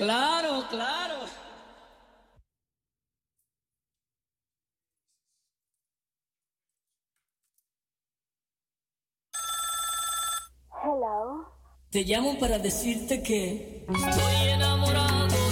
Claro, claro. Hello. Te llamo para decirte que estoy enamorado.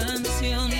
Sí,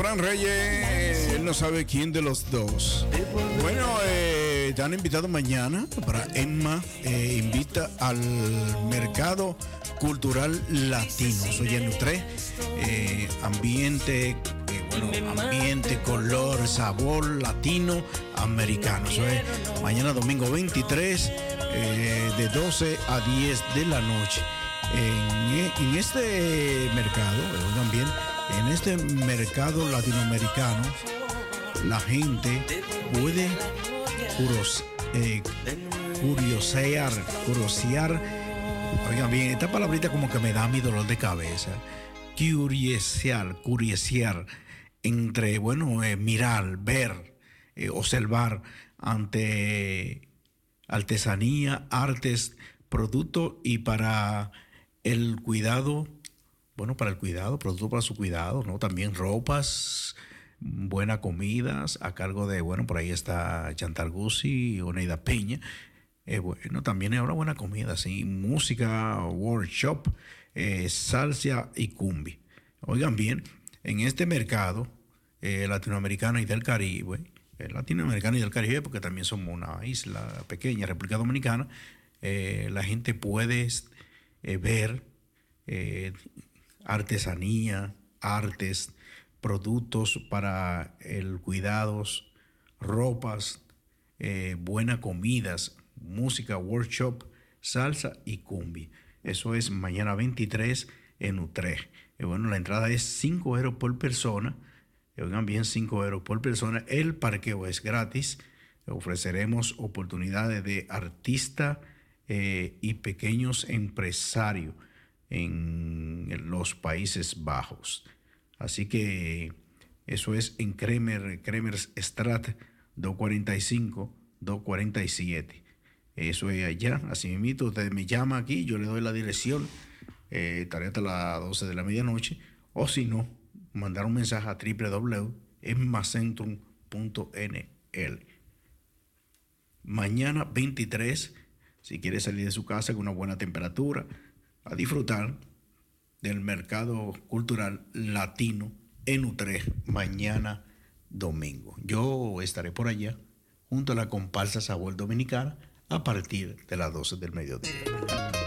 Fran Reyes, él no sabe quién de los dos. Bueno, eh, te han invitado mañana para Emma, eh, invita al mercado cultural latino. Soy en eh, ambiente, bueno, ambiente, color, sabor latino americano. Mañana domingo 23 de 12 a 10 de la noche. En, este mercado, en este mercado latinoamericano, la gente puede eh, curiosear, curiosear. Oigan bien, esta palabrita como que me da mi dolor de cabeza. Curiosear, curiosear entre, bueno, eh, mirar, ver, eh, observar ante artesanía, artes, producto y para el cuidado bueno, para el cuidado, producto para su cuidado, ¿no? También ropas, buenas comidas, a cargo de, bueno, por ahí está Chantal Guzzi, Oneida Peña. Eh, bueno, también ahora buena comida, sí, música, workshop, eh, salsa y cumbi. Oigan bien, en este mercado eh, latinoamericano y del Caribe, latinoamericana y del Caribe, porque también somos una isla pequeña, República Dominicana, la gente puede ver artesanía, artes, productos para el cuidados, ropas, eh, buenas comidas, música, workshop, salsa y cumbi. Eso es mañana 23 en Utrecht. Eh, bueno, la entrada es 5 euros por persona. Oigan bien, 5 euros por persona. El parqueo es gratis. Ofreceremos oportunidades de artista eh, y pequeños empresarios en los Países Bajos. Así que eso es en Kremer, Kremer Strat 245, 247. Eso es allá. Así mismo, usted me llama aquí, yo le doy la dirección. Eh, estaré hasta las 12 de la medianoche. O si no, mandar un mensaje a www.enmacentrum.nl. Mañana 23, si quiere salir de su casa con una buena temperatura, a disfrutar del mercado cultural latino en Utrecht mañana domingo. Yo estaré por allá junto a la comparsa Sabor Dominicana a partir de las 12 del mediodía.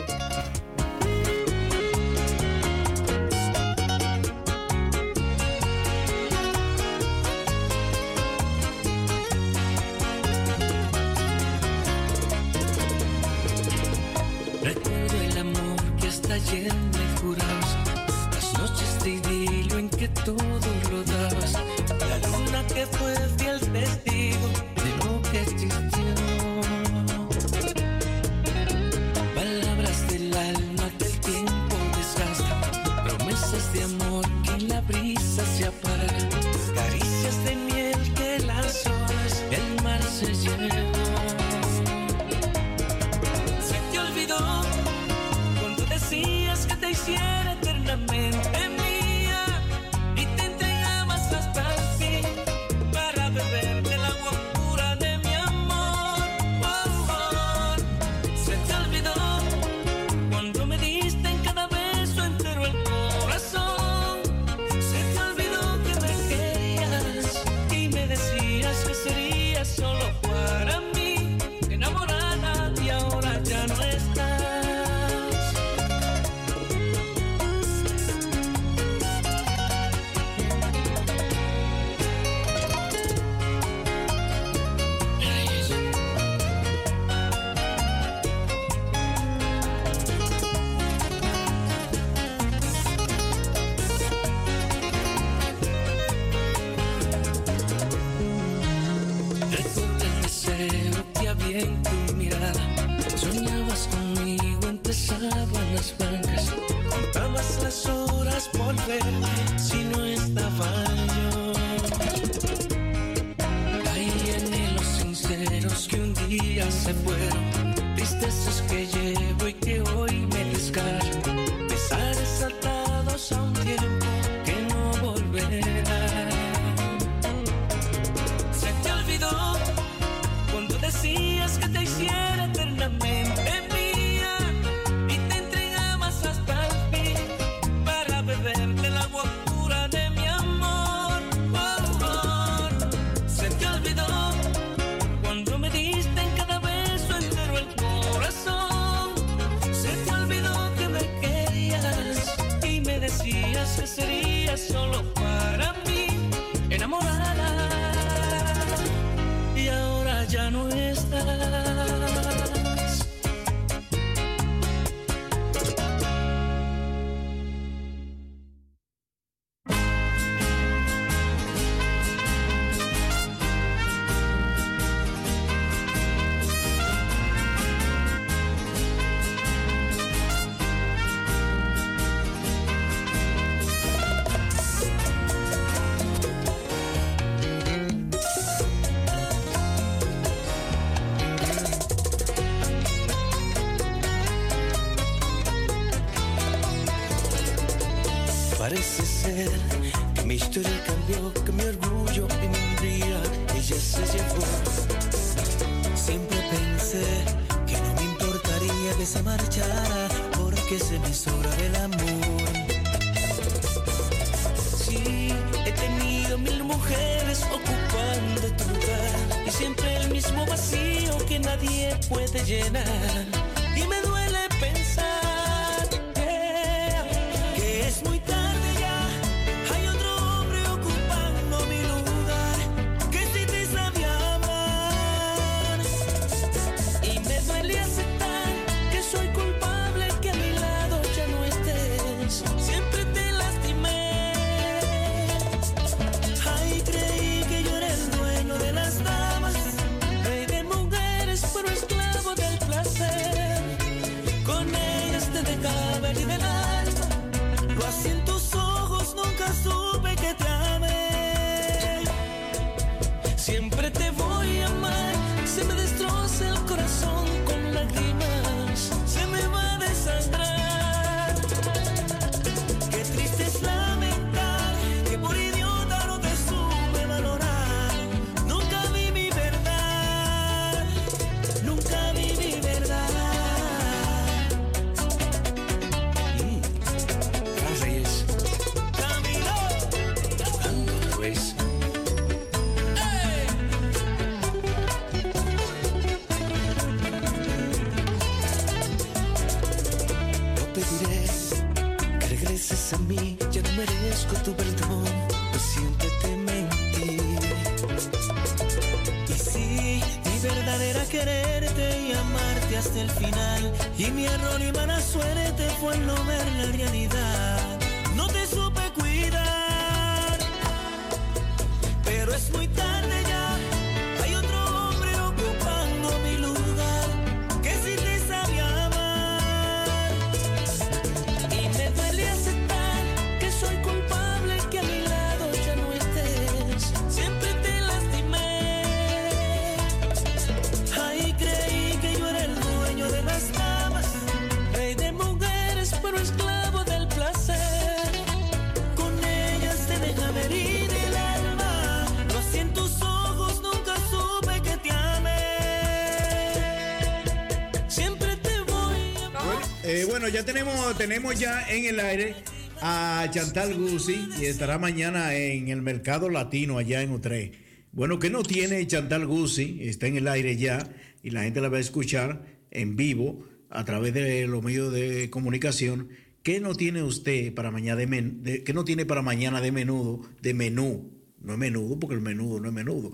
Tenemos, ya en el aire a Chantal Guzzi y estará mañana en el mercado latino allá en Utrecht. Bueno, ¿qué no tiene Chantal Guzzi? Está en el aire ya y la gente la va a escuchar en vivo a través de los medios de comunicación. ¿Qué no tiene usted para mañana de, men- qué no tiene para mañana de menudo, de menú? No es menudo porque el menudo no es menudo,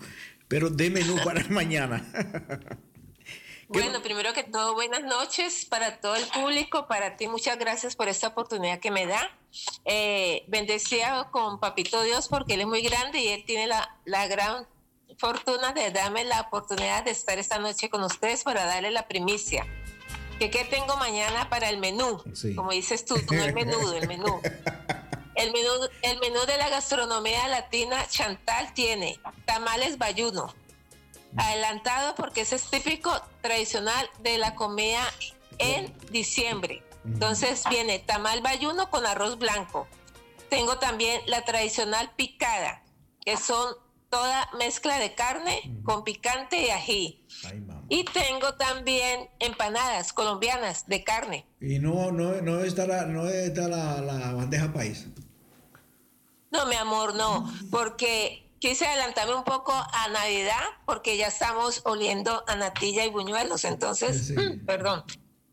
pero de menú para mañana. ¿Qué Bueno, primero que todo, buenas noches para todo el público, para ti, muchas gracias por esta oportunidad que me da. Eh, bendecida con Papito Dios porque Él es muy grande y Él tiene la, la gran fortuna de darme la oportunidad de estar esta noche con ustedes para darle la primicia. ¿Qué, qué tengo mañana para el menú? Sí. Como dices tú, no el menudo, el menú. El menú, el menú de la gastronomía latina Chantal tiene tamales bayuno, adelantado porque ese es típico tradicional de la comida en diciembre. Entonces viene tamal bayuno con arroz blanco. Tengo también la tradicional picada, que son toda mezcla de carne con picante y ají. Ay. Y tengo también empanadas colombianas de carne. Y no, no, no está la, no está la, la bandeja país. No, mi amor, no, porque quise adelantarme un poco a Navidad, porque ya estamos oliendo a natilla y buñuelos, entonces, Sí. mm, perdón.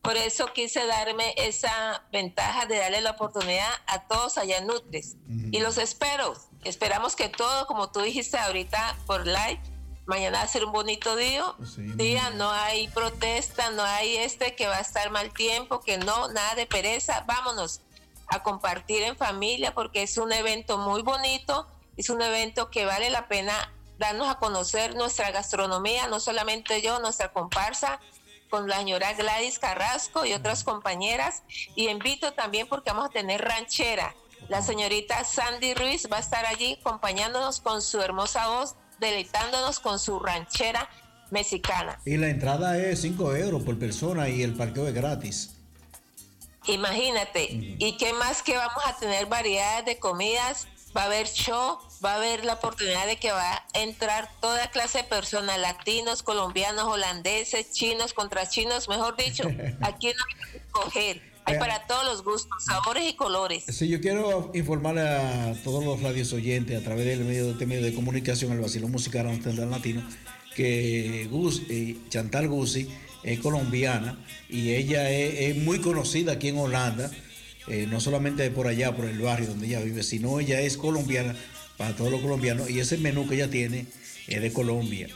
Por eso quise darme esa ventaja de darle la oportunidad a todos allá en Nutris. Y los espero. Esperamos que todo, como tú dijiste ahorita por live, mañana va a ser un bonito día. Sí, muy día, no hay protesta, no hay este que va a estar mal tiempo, que no, nada de pereza. Vámonos a compartir en familia porque es un evento muy bonito, es un evento que vale la pena darnos a conocer nuestra gastronomía, no solamente yo, nuestra comparsa con la señora Gladys Carrasco y otras compañeras. Y invito también porque vamos a tener ranchera. La señorita Sandy Ruiz va a estar allí acompañándonos con su hermosa voz, deleitándonos con su ranchera mexicana. Y la entrada es 5 euros por persona y el parqueo es gratis. Imagínate. ¿Y qué más que vamos a tener variedades de comidas? Va a haber show, va a haber la oportunidad de que va a entrar toda clase de personas, latinos, colombianos, holandeses, chinos contra chinos, mejor dicho, aquí no hay que escoger. Hay para todos los gustos, sabores y colores. Sí, yo quiero informarle a todos los radios oyentes a través del medio de este medio de comunicación, el Vacilón Musical Amsterdam Latino, que Gus, eh, Chantal Guzzi es colombiana y ella es, muy conocida aquí en Holanda, eh, no solamente por allá, por el barrio donde ella vive, sino ella es colombiana para todos los colombianos y ese menú que ella tiene es de Colombia.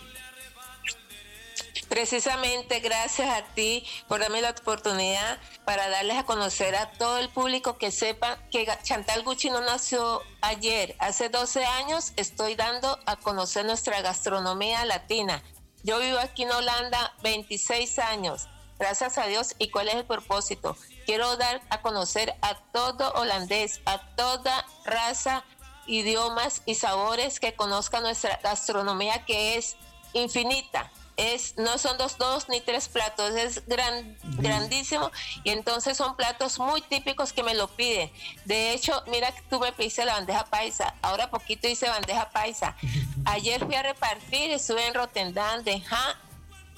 Precisamente gracias a ti por darme la oportunidad para darles a conocer a todo el público que sepa que Chantal Gucci no nació ayer. Hace 12 años estoy dando a conocer nuestra gastronomía latina. Yo vivo aquí en Holanda 26 años, gracias a Dios. ¿Y cuál es el propósito? Quiero dar a conocer a todo holandés, a toda raza, idiomas y sabores que conozcan nuestra gastronomía que es infinita es no son dos, dos ni tres platos, es gran, grandísimo y entonces son platos muy típicos que me lo piden. De hecho, mira que tú me pediste la bandeja paisa, ahora poquito hice bandeja paisa. Ayer fui a repartir, estuve en Rotterdam, de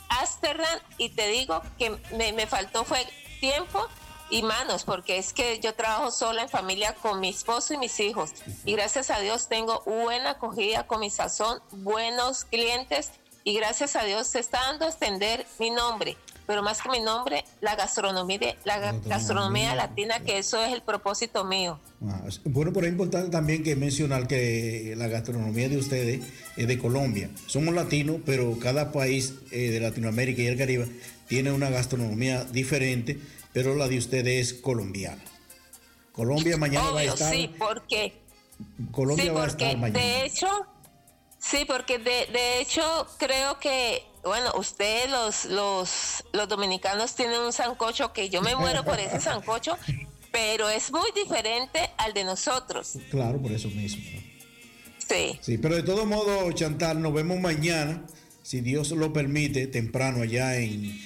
Amsterdam y te digo que me, me faltó fue tiempo y manos, porque es que yo trabajo sola en familia con mi esposo y mis hijos. Y gracias a Dios tengo buena acogida con mi sazón, buenos clientes y gracias a Dios se está dando a extender mi nombre, pero más que mi nombre, la gastronomía, de, la gastronomía latina, que eso es el propósito mío. Ah, bueno, pero es importante también que mencionar que la gastronomía de ustedes es de Colombia. Somos latinos, pero cada país eh, de Latinoamérica y el Caribe tiene una gastronomía diferente, pero la de ustedes es colombiana. Colombia mañana va a estar. Sí, porque. Colombia va a estar mañana. De hecho, Sí, porque de, de hecho creo que, bueno, ustedes los, los, los dominicanos tienen un sancocho que yo me muero por ese sancocho, pero es muy diferente al de nosotros. Claro, por eso mismo. Sí. Sí, pero de todo modo, Chantal, nos vemos mañana, si Dios lo permite, temprano allá en...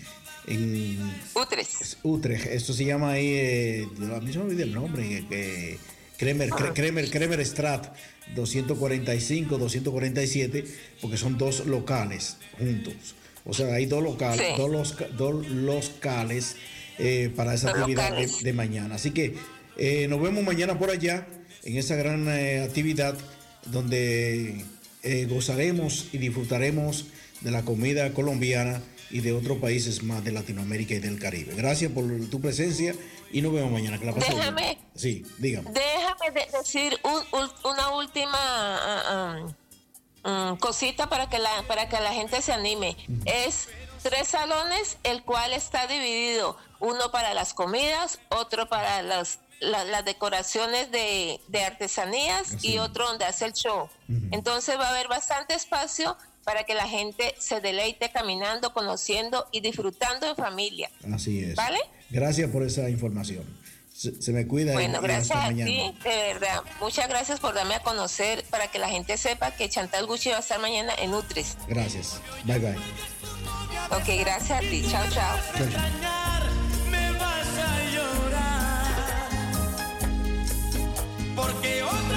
en Utrecht. Utrecht, esto se llama ahí, eh, a mí se me el nombre, eh, Kremer, Kremer, Kremer Strat 245, 247, porque son dos locales juntos. O sea, hay dos locales, dos, los, dos locales eh, para esa actividad de, mañana. Así que eh, nos vemos mañana por allá en esa gran eh, actividad donde gozaremos y disfrutaremos de la comida colombiana y de otros países más de Latinoamérica y del Caribe. Gracias por tu presencia y nos vemos mañana. Que la déjame, sí, dígame. Déjame decir una última ah, ah, mm, cosita para que, la, para que la gente se anime. Es tres salones, el cual está dividido, uno para las comidas, otro para las, las decoraciones de, artesanías y otro donde hace el show. Entonces va a haber bastante espacio para que la gente se deleite caminando, conociendo y disfrutando en familia. Así es. ¿Vale? Gracias por esa información. Se, me cuida. Bueno, gracias a ti, de verdad. Muchas gracias por darme a conocer para que la gente sepa que Chantal Gucci va a estar mañana en Utrecht. Gracias. Bye bye. Ok, gracias a ti. Chao, chao. Me vas a llorar porque otra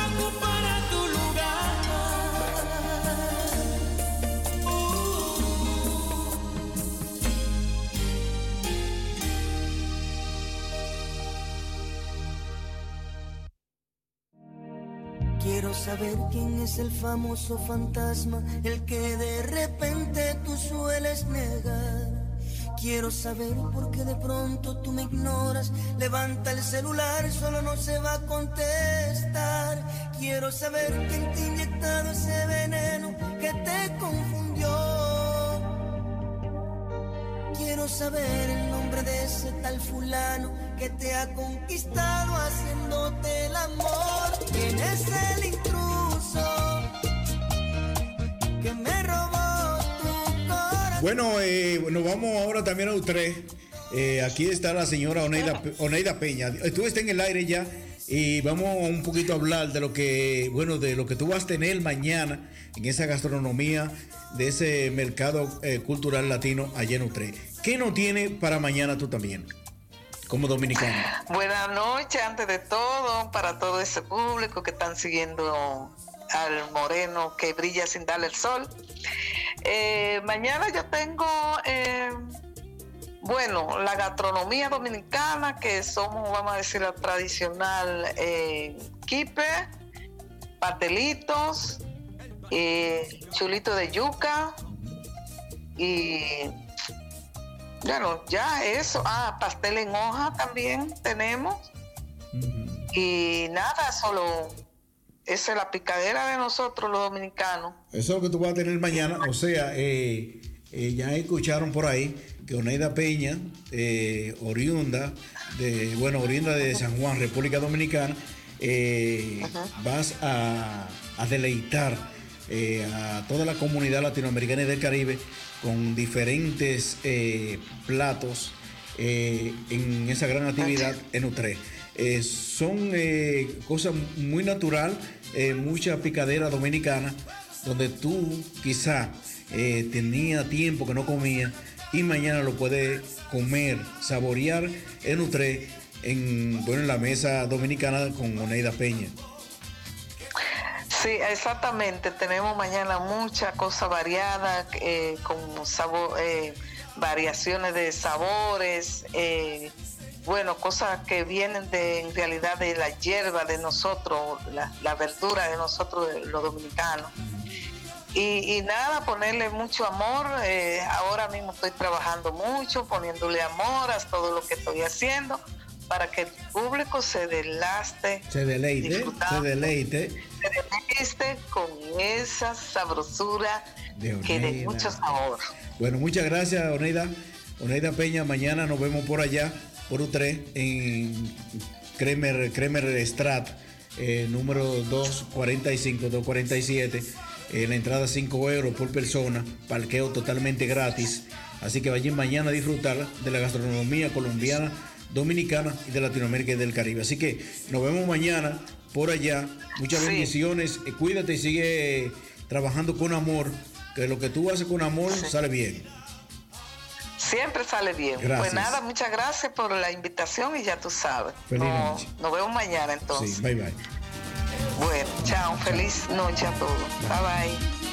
Quiero saber quién es el famoso fantasma, el que de repente tú sueles negar. Quiero saber por qué de pronto tú me ignoras. Levanta el celular, solo no se va a contestar. Quiero saber quién te ha inyectado ese veneno que te confundió. Quiero saber el nombre de ese tal fulano que te ha conquistado haciéndote el amor. ¿Quién es el intruso que me robó tu corazón? Bueno, eh, nos vamos ahora también a Utrecht. Eh, aquí está la señora Oneida, Oneida Peña. Estás en el aire ya y vamos un poquito a hablar de lo que, bueno, de lo que tú vas a tener mañana en esa gastronomía de ese mercado eh, cultural latino allá en Utrecht. ¿Qué no tiene para mañana tú también? Como dominicano. Buenas noches, antes de todo, para todo ese público que están siguiendo al moreno que brilla sin darle el sol. Eh, mañana yo tengo, eh, bueno, la gastronomía dominicana, que somos, vamos a decir, la tradicional eh, quipe, pastelitos, chulito de yuca, y bueno, ya eso. Ah, pastel en hoja también tenemos. Y nada, solo esa es la picadera de nosotros los dominicanos. Eso es lo que tú vas a tener mañana. O sea, eh, eh, ya escucharon por ahí que Oneida Peña, eh, oriunda de, bueno, oriunda de San Juan, República Dominicana, vas a, a deleitar a toda la comunidad latinoamericana y del Caribe con diferentes platos en esa gran actividad en Utrecht. son cosas muy natural eh, mucha picadera dominicana, donde tú quizá eh, tenía tiempo que no comía y mañana lo puedes comer, saborear en Utre, en, bueno, en la mesa dominicana con Oneida Peña. Sí, exactamente. Tenemos mañana mucha cosa variada, eh, con sabor, variaciones de sabores, bueno, cosas que vienen de en realidad de la hierba de nosotros, la, verdura de nosotros, los dominicanos. Y, nada, ponerle mucho amor. Eh, ahora mismo estoy trabajando mucho, poniéndole amor a todo lo que estoy haciendo para que el público se delaste, se deleite, se deleite, se deleite con esa sabrosura que de mucho sabor. Bueno, muchas gracias, Oneida. Oneida Peña, mañana nos vemos por allá por U3 en Kremer, Kremer Strat, eh, número 245, 247. Eh, la entrada 5 euros por persona, parqueo totalmente gratis. Así que vayan mañana a disfrutar de la gastronomía colombiana, dominicana y de Latinoamérica y del Caribe. Así que nos vemos mañana por allá. Muchas bendiciones. Eh, cuídate y sigue trabajando con amor, que lo que tú haces con amor sale bien. Siempre sale bien. Pues nada, muchas gracias por la invitación y ya tú sabes. nos, nos vemos mañana entonces. Sí, bye bye. Bueno, chao, feliz noche a todos. Bye bye.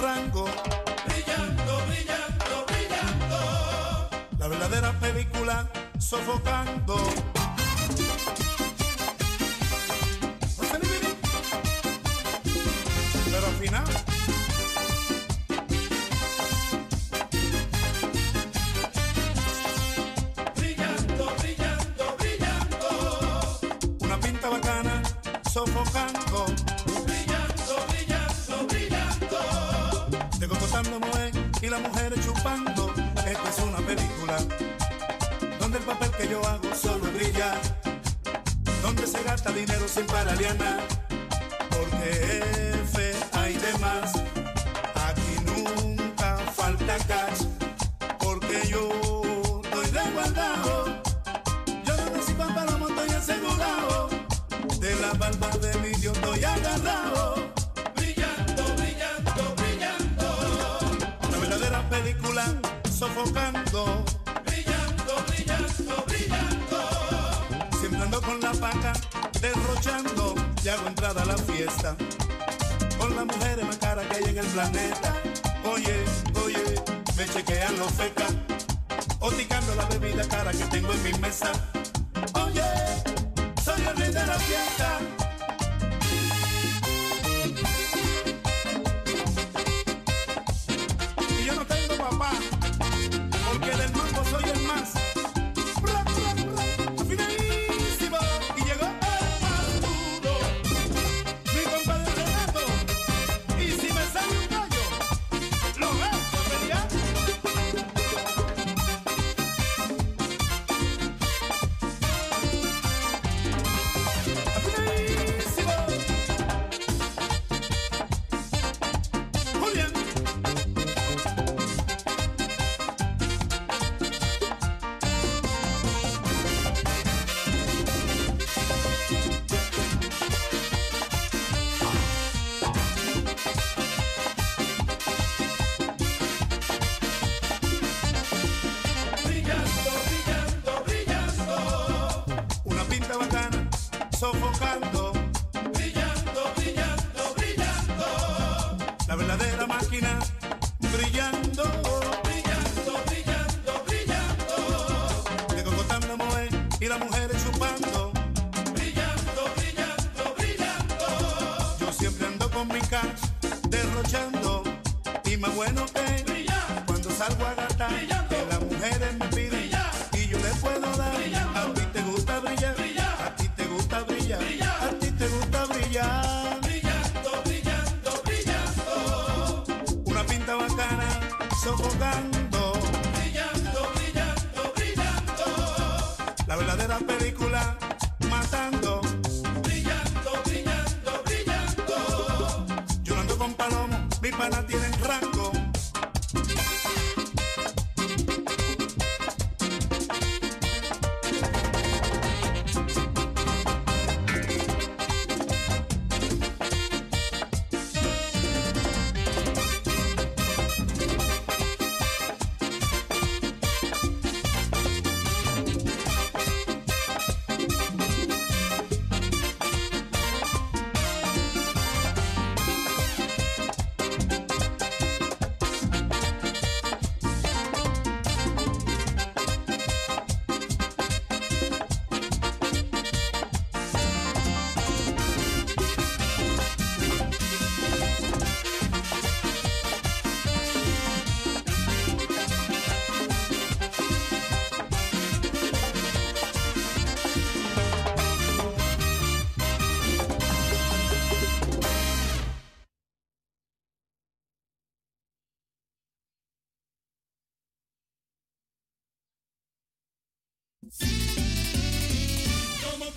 Y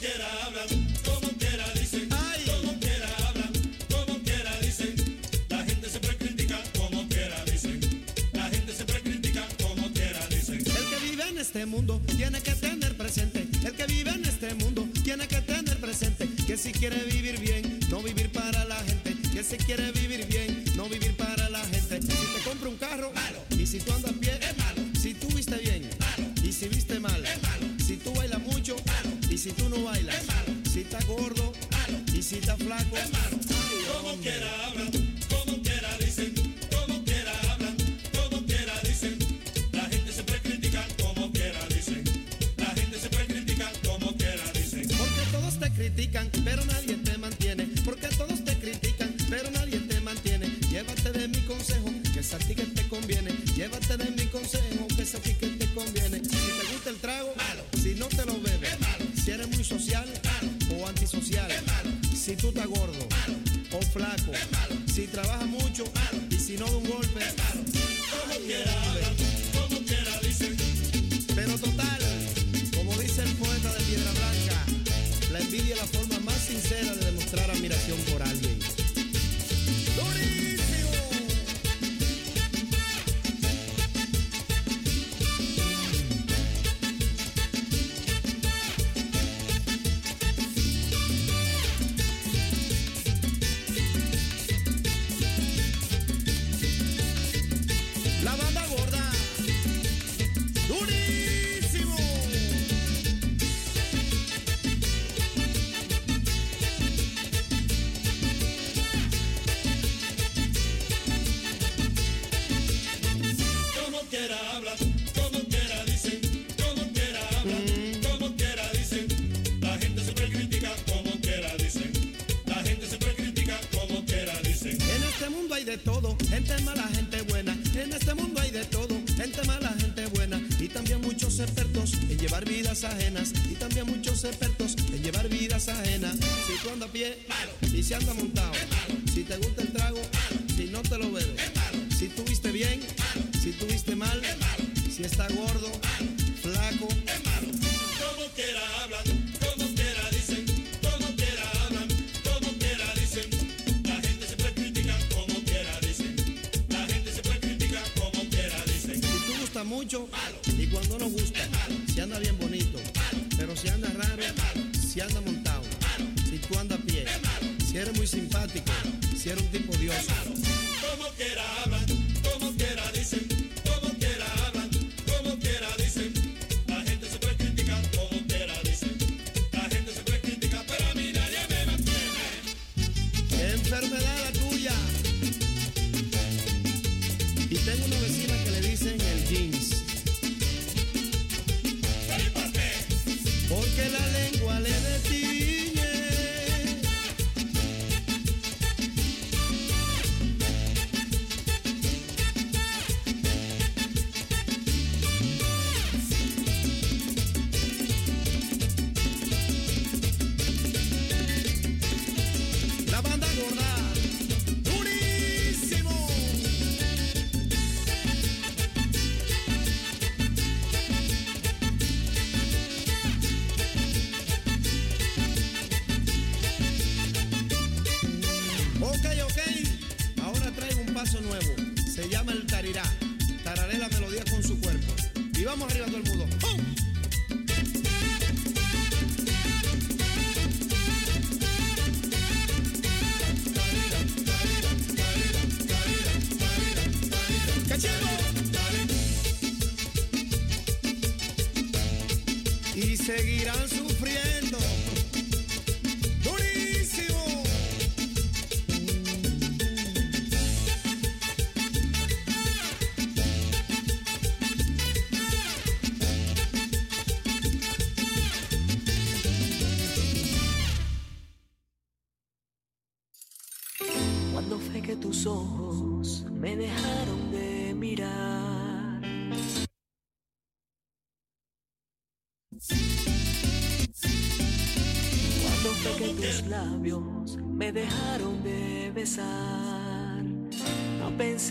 quiera hablan, como quiera dicen, Ay. como quiera hablan, como quiera dicen. La gente siempre critica como quiera dicen. La gente siempre critica como quiera dicen. El que vive en este mundo tiene que tener presente. El que vive en este mundo tiene que tener presente que si quiere vivir bien, no vivir para la gente. Que si quiere vivir bien, no vivir para la gente. Si te compra un carro, malo. Y si tú andas a pie, es si tú no bailas, es malo. Si estás gordo, malo. Y si estás flaco, es malo. Como quiera,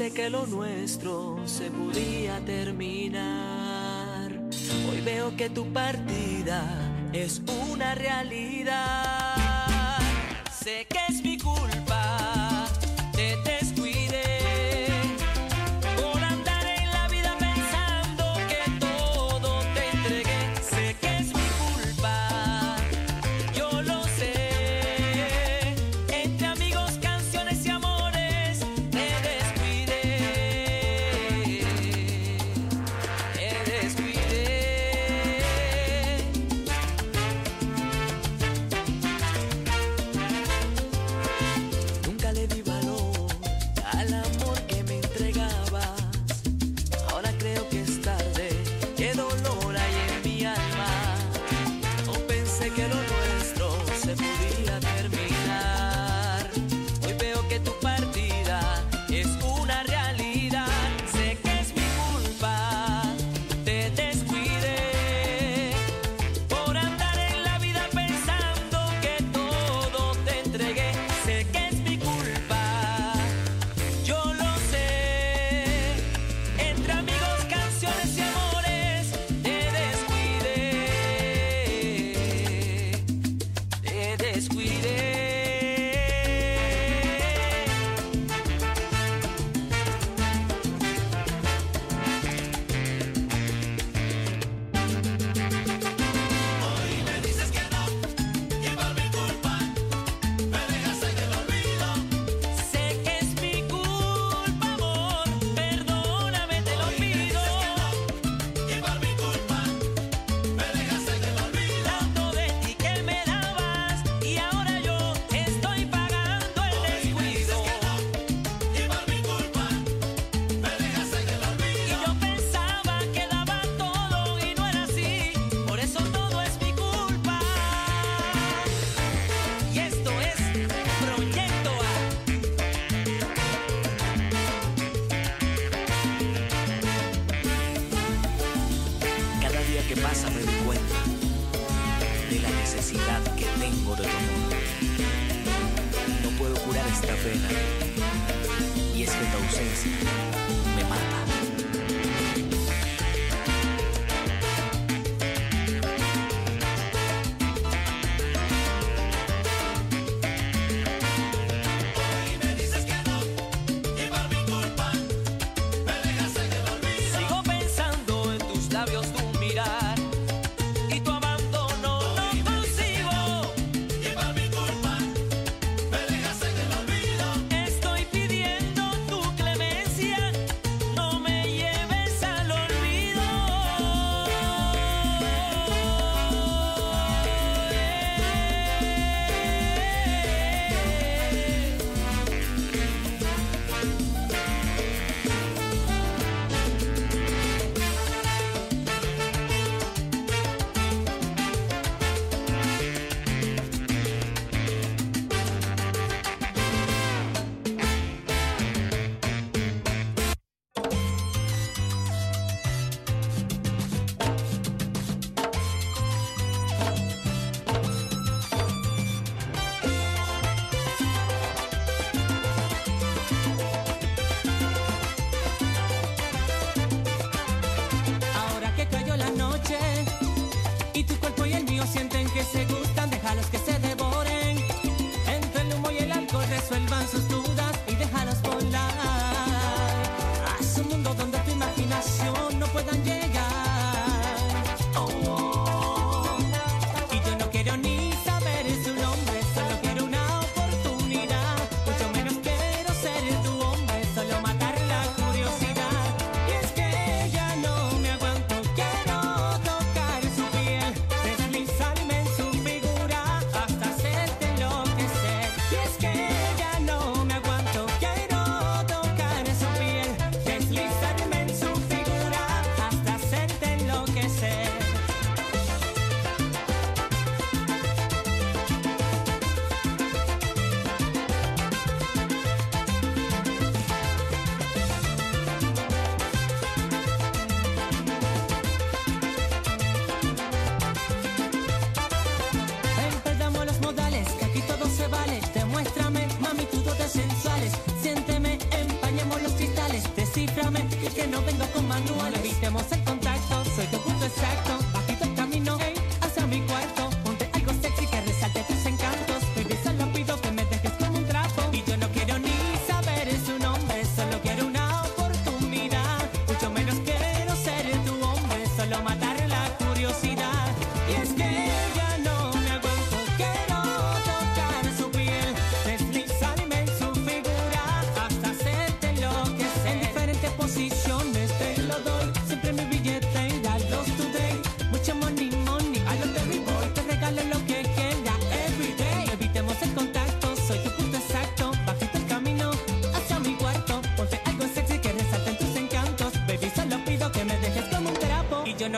Que lo nuestro se podía terminar. Hoy veo que tu partida es un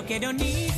trapo. Y yo no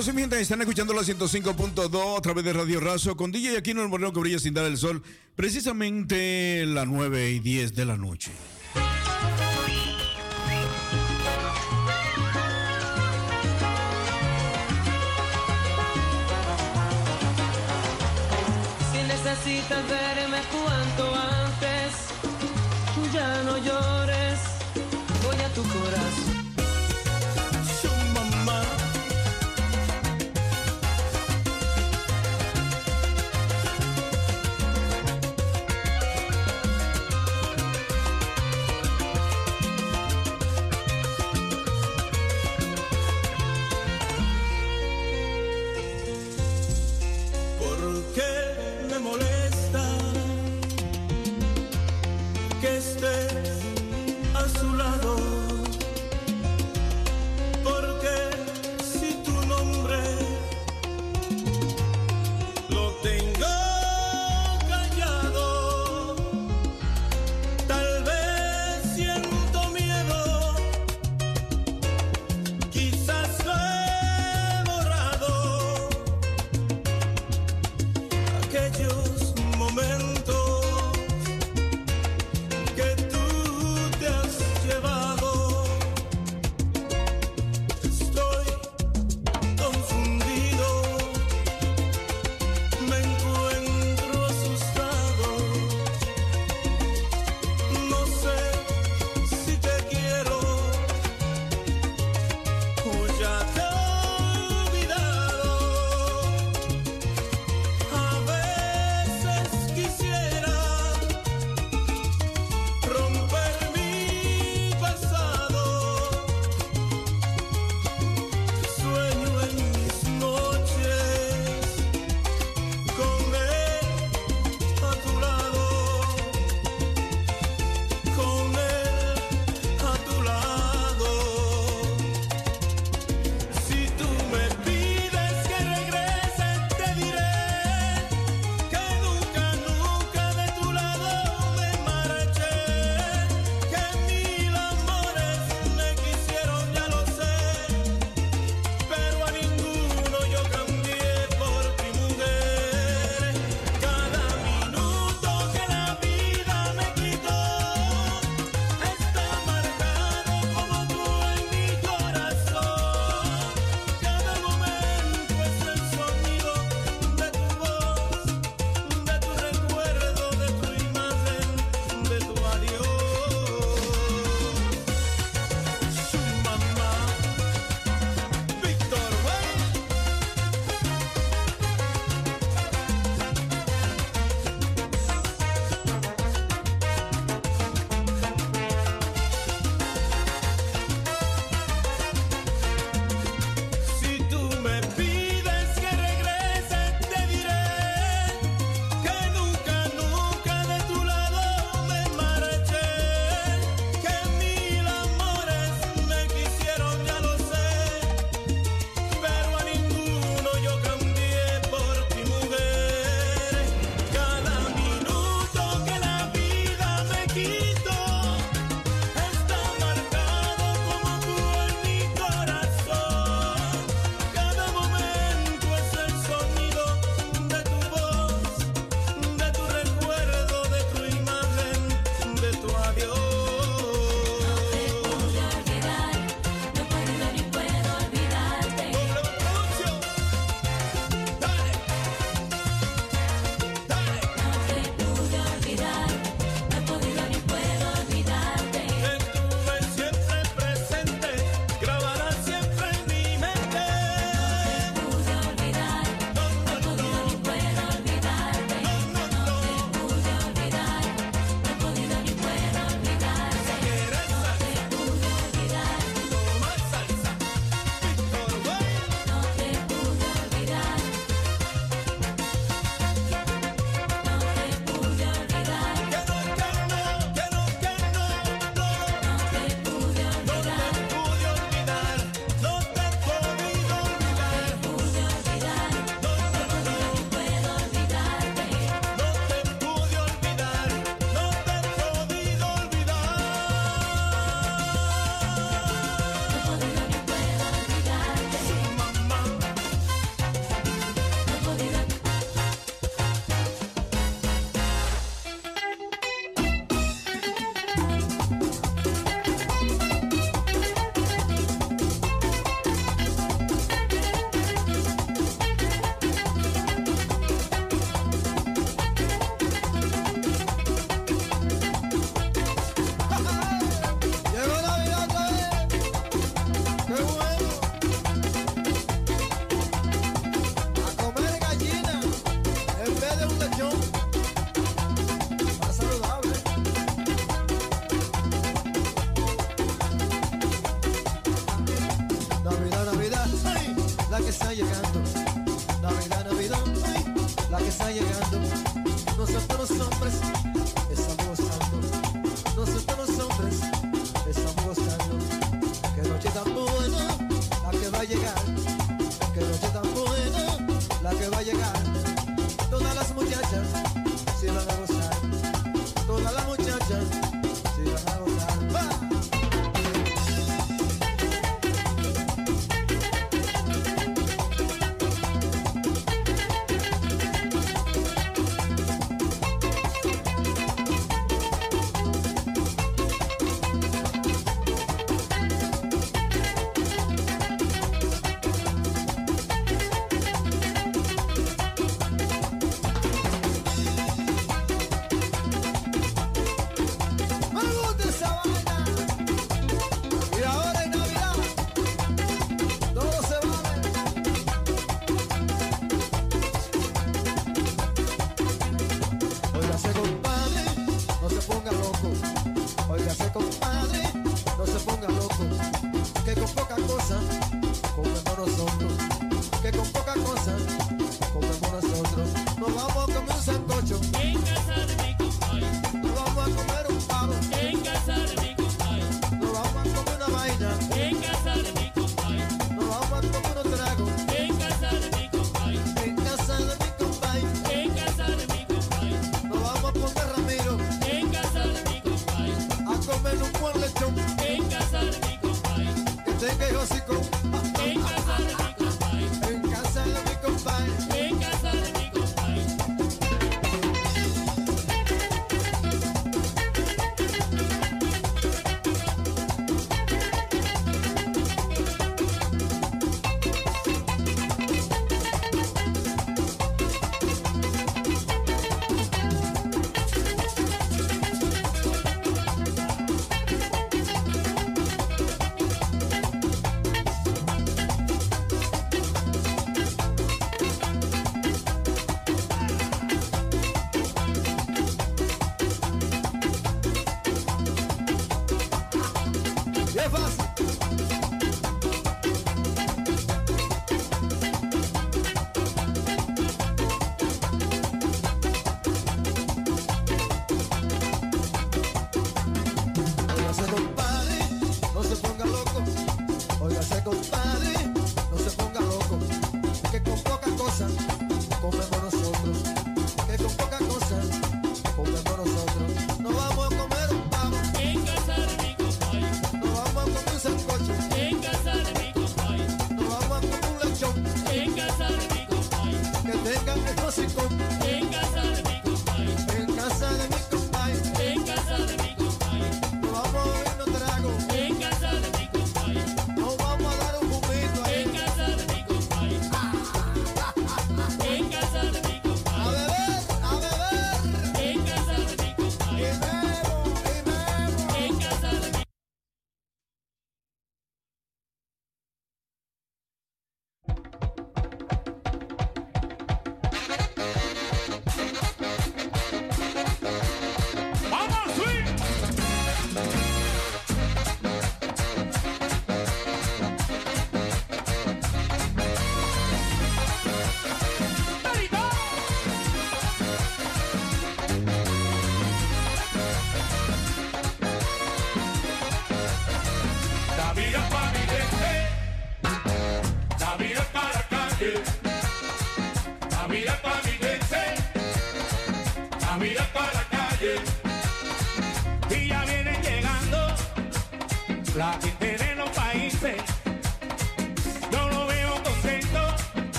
Bueno, sí, mi gente, están escuchando la 105.2 a través de Radio Razo con DJ Aquino el Moreno que brilla sin dar el sol, precisamente las 9 y 10 de la noche.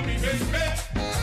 A mirar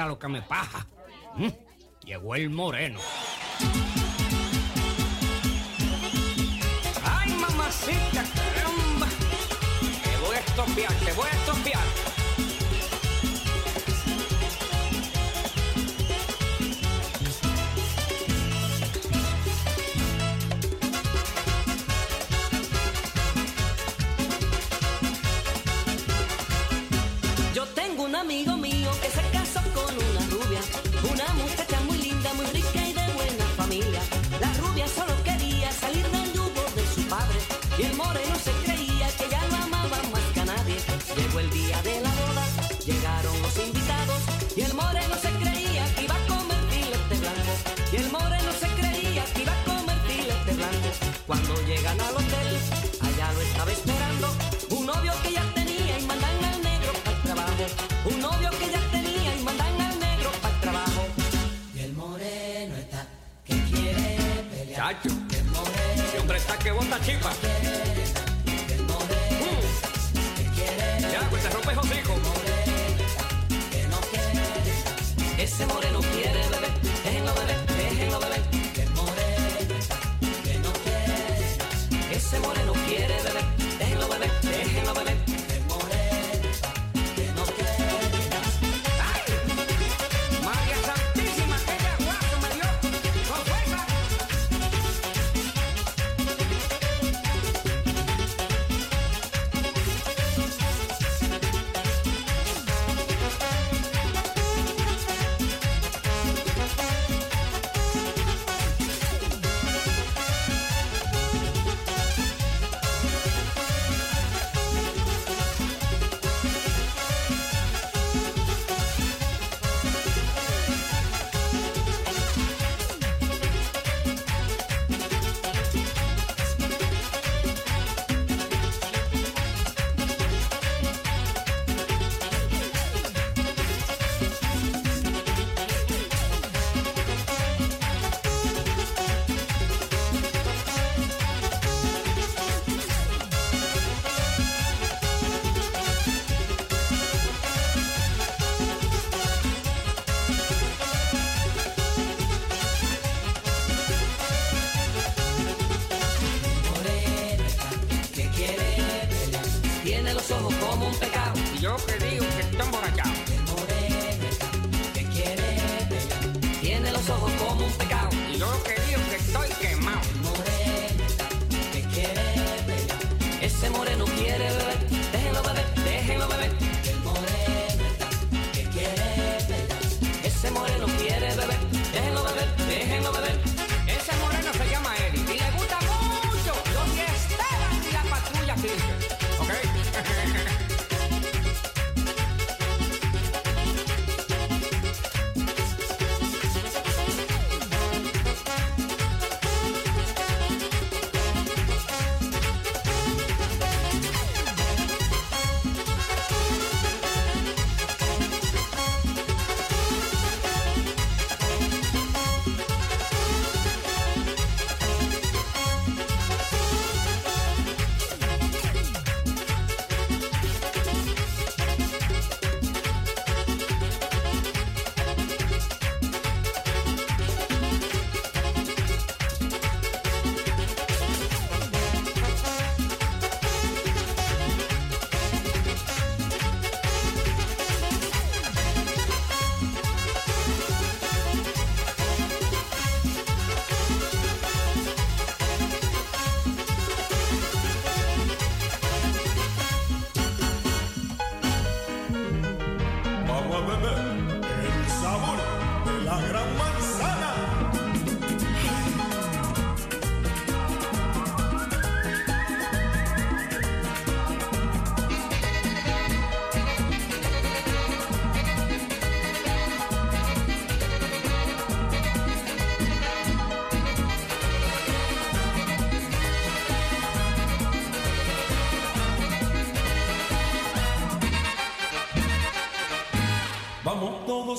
era lo que me paja. ¿Mm? Llegó el moreno. ¡Ay, mamacita, caramba! Te voy a estompear, te voy a estompear. keeper.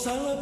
上了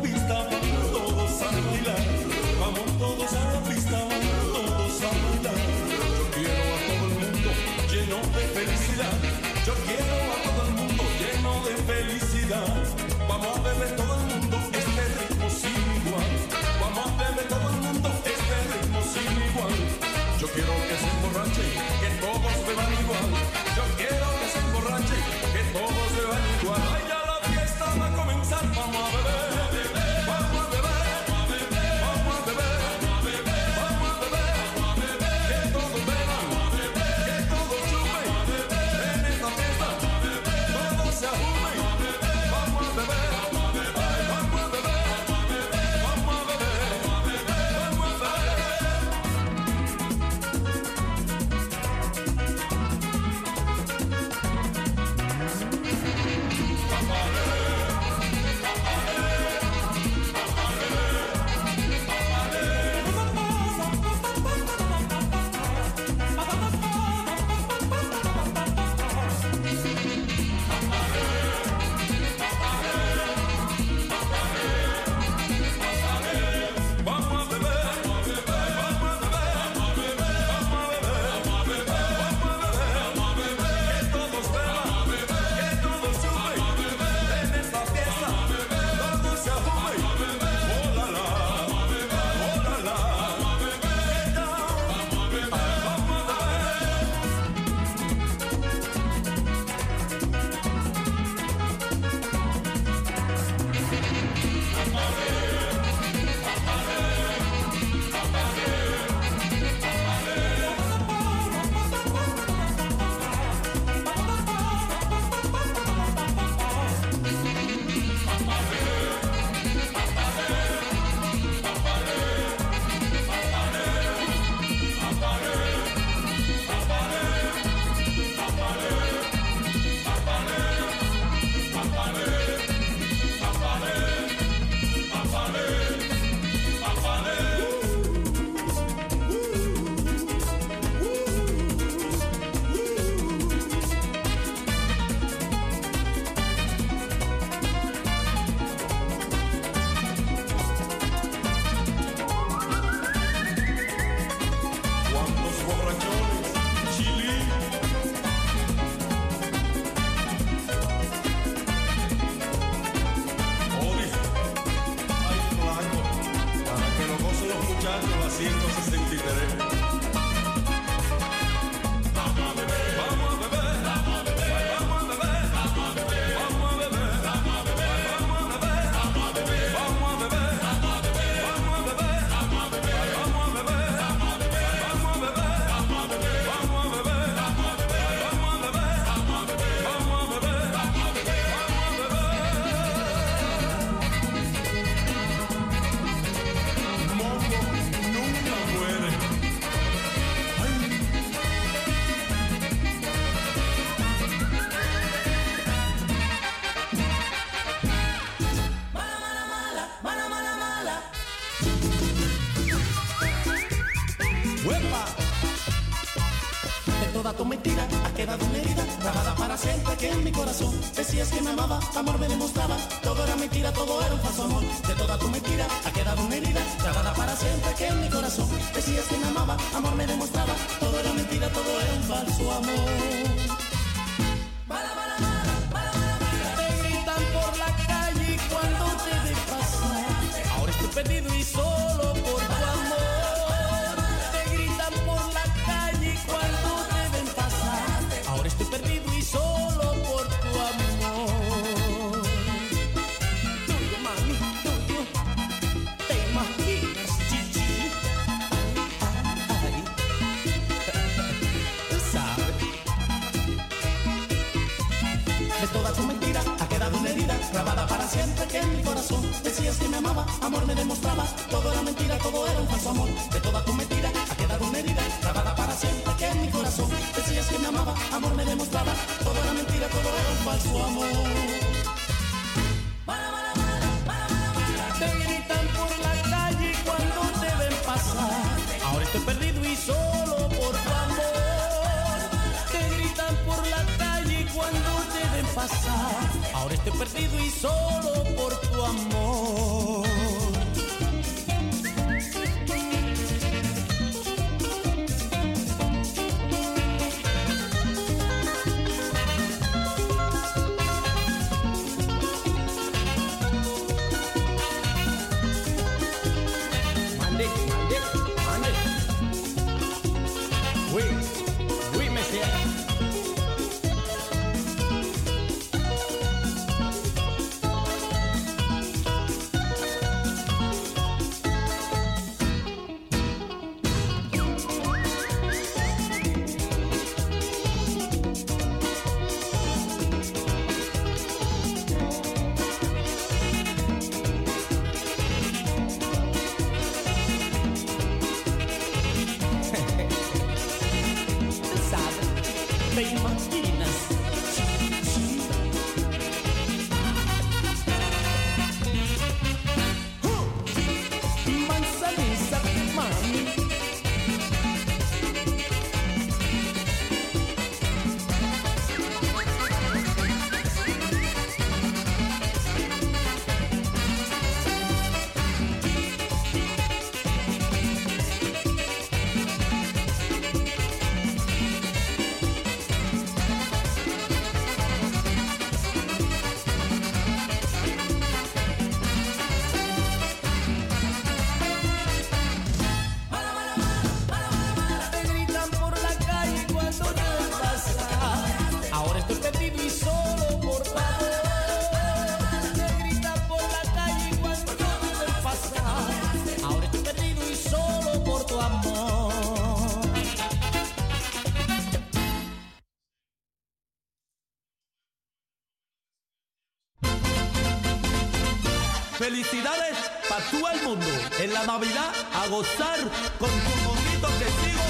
Felicidades para todo el mundo. En la Navidad a gozar con tu monito que sigo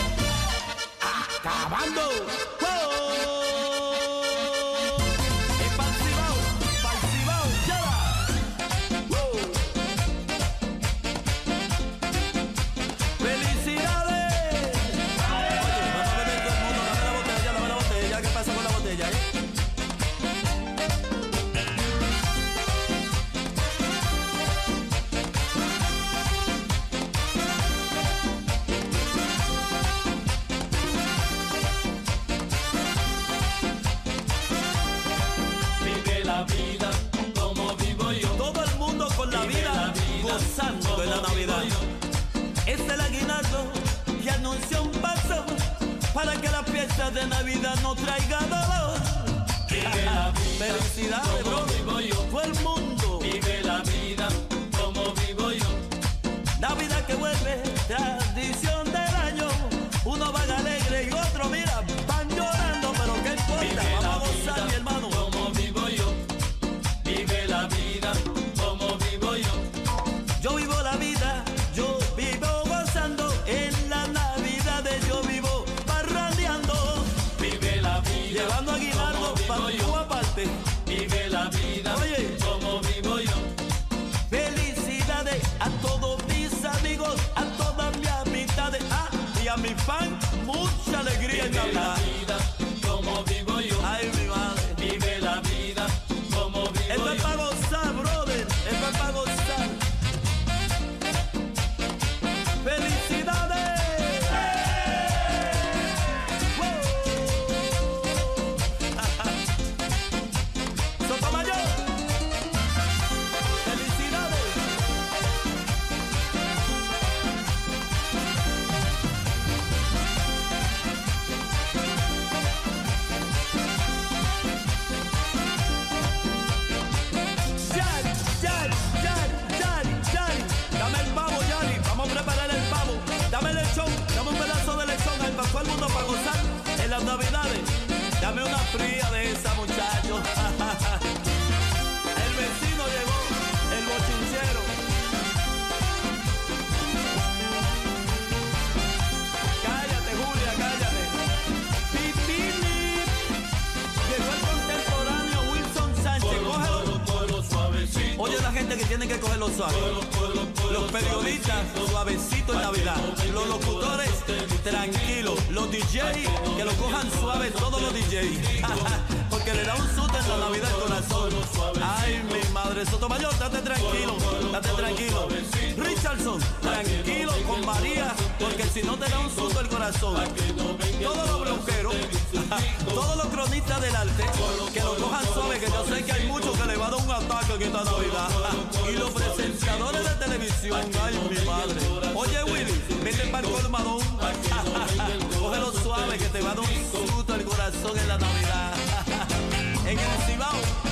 acabando. Es el aguinaldo y anuncia un paso para que la fiesta de Navidad no traiga dolor. Vive la vida, Felicidades, como vivo yo. El mundo. Vive la vida como vivo yo. Navidad que vuelve, tradición del año. Uno va alegre y otro mira mucha alegría en Vive que tiene que cogerlo suave. Los periodistas suavecito en Navidad. Los locutores tranquilos. Los DJs que lo cojan suave todos los DJs. Le da un susto en la Navidad el corazón. Ay, mi madre Sotomayor, date tranquilo, date tranquilo. Richardson, tranquilo con María, porque si no te da un susto el corazón. Todos los bloqueros, todos los cronistas del arte, que lo cojan suave, que yo sé que hay muchos que le va a dar un ataque en esta Navidad. Y los presentadores de televisión, ay, mi madre. Oye, Willy, vete para el colmadón. Cógelo suave, que te va a dar un susto el corazón en la Navidad. En el Cibao,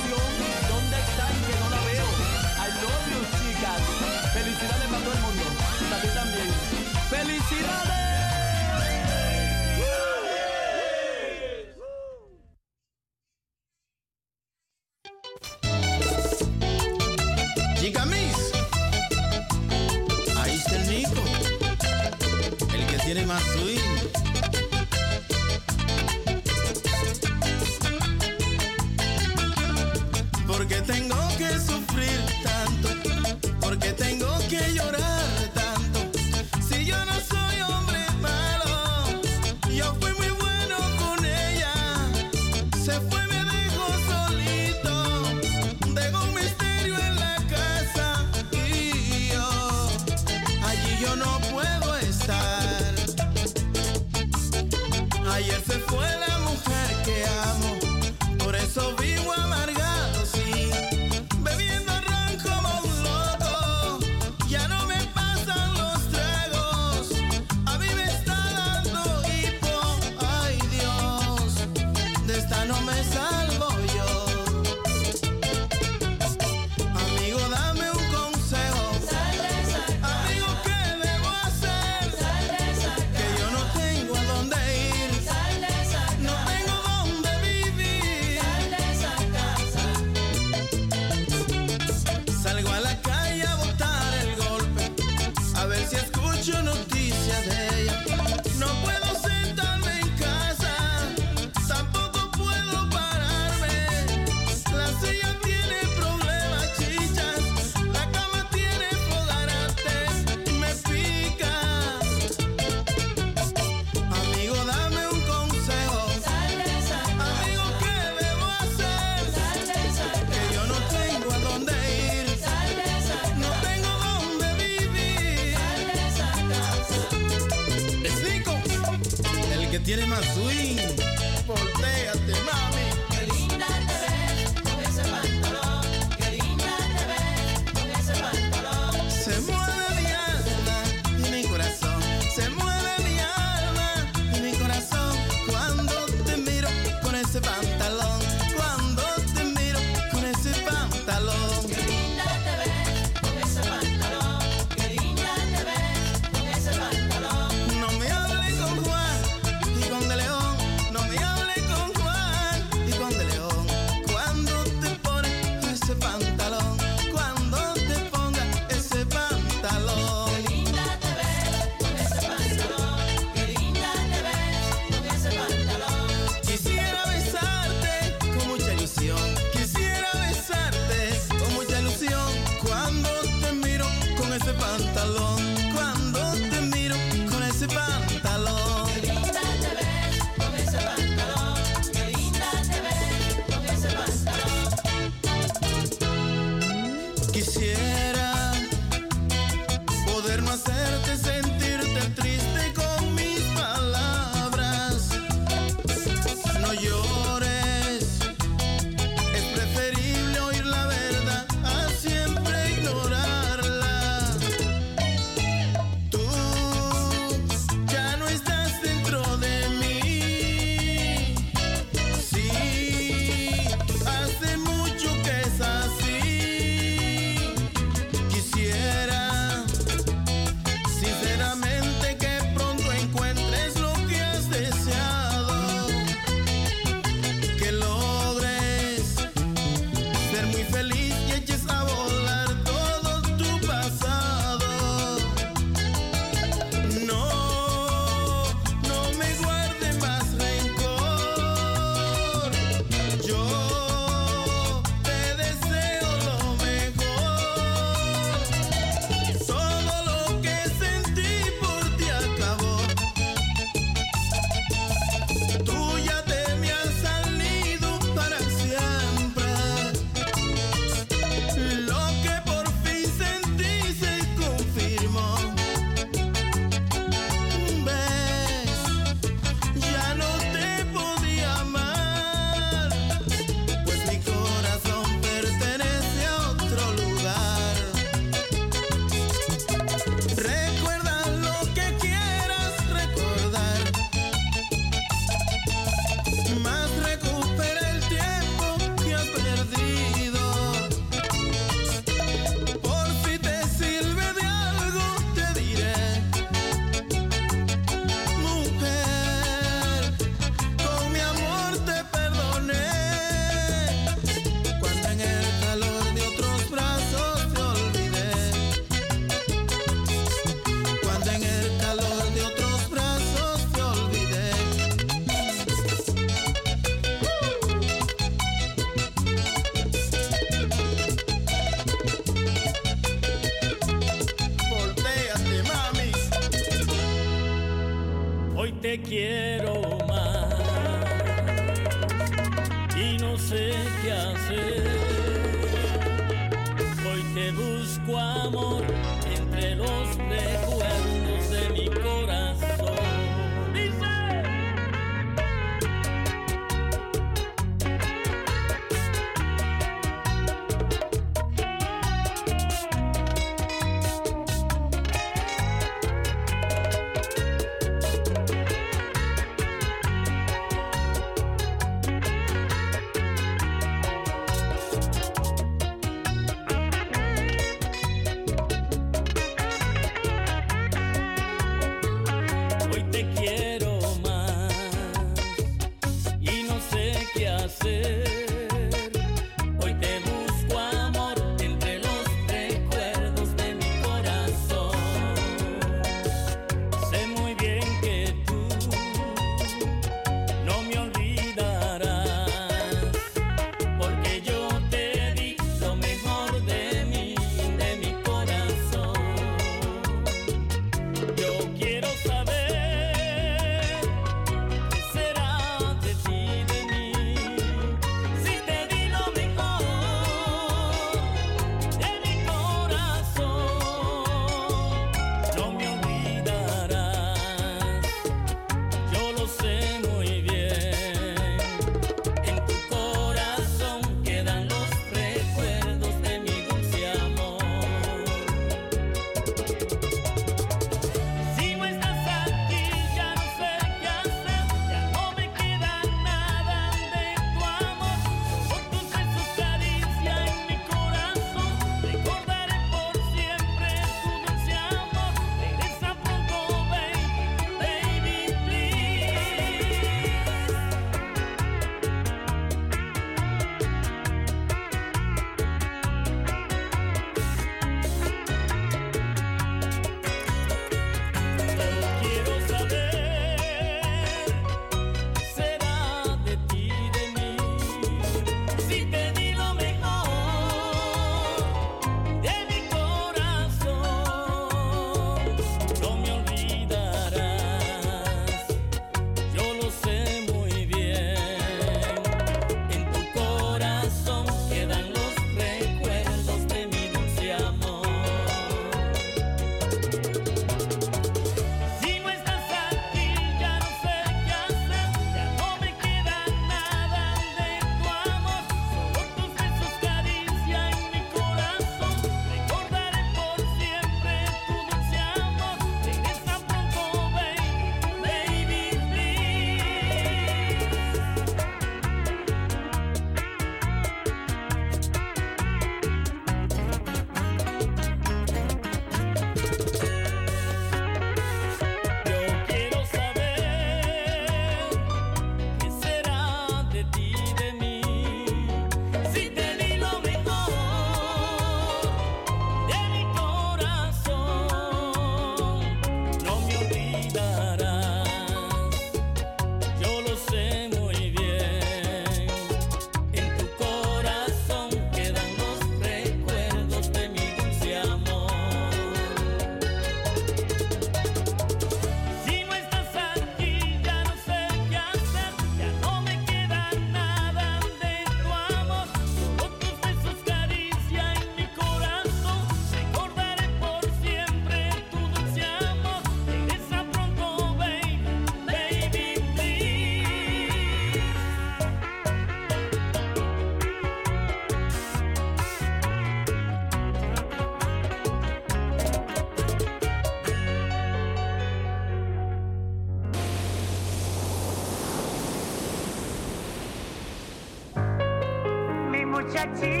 Mi muchachita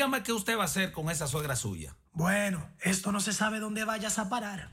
Dígame qué usted va a hacer con esa suegra suya. Bueno, esto no se sabe dónde vayas a parar.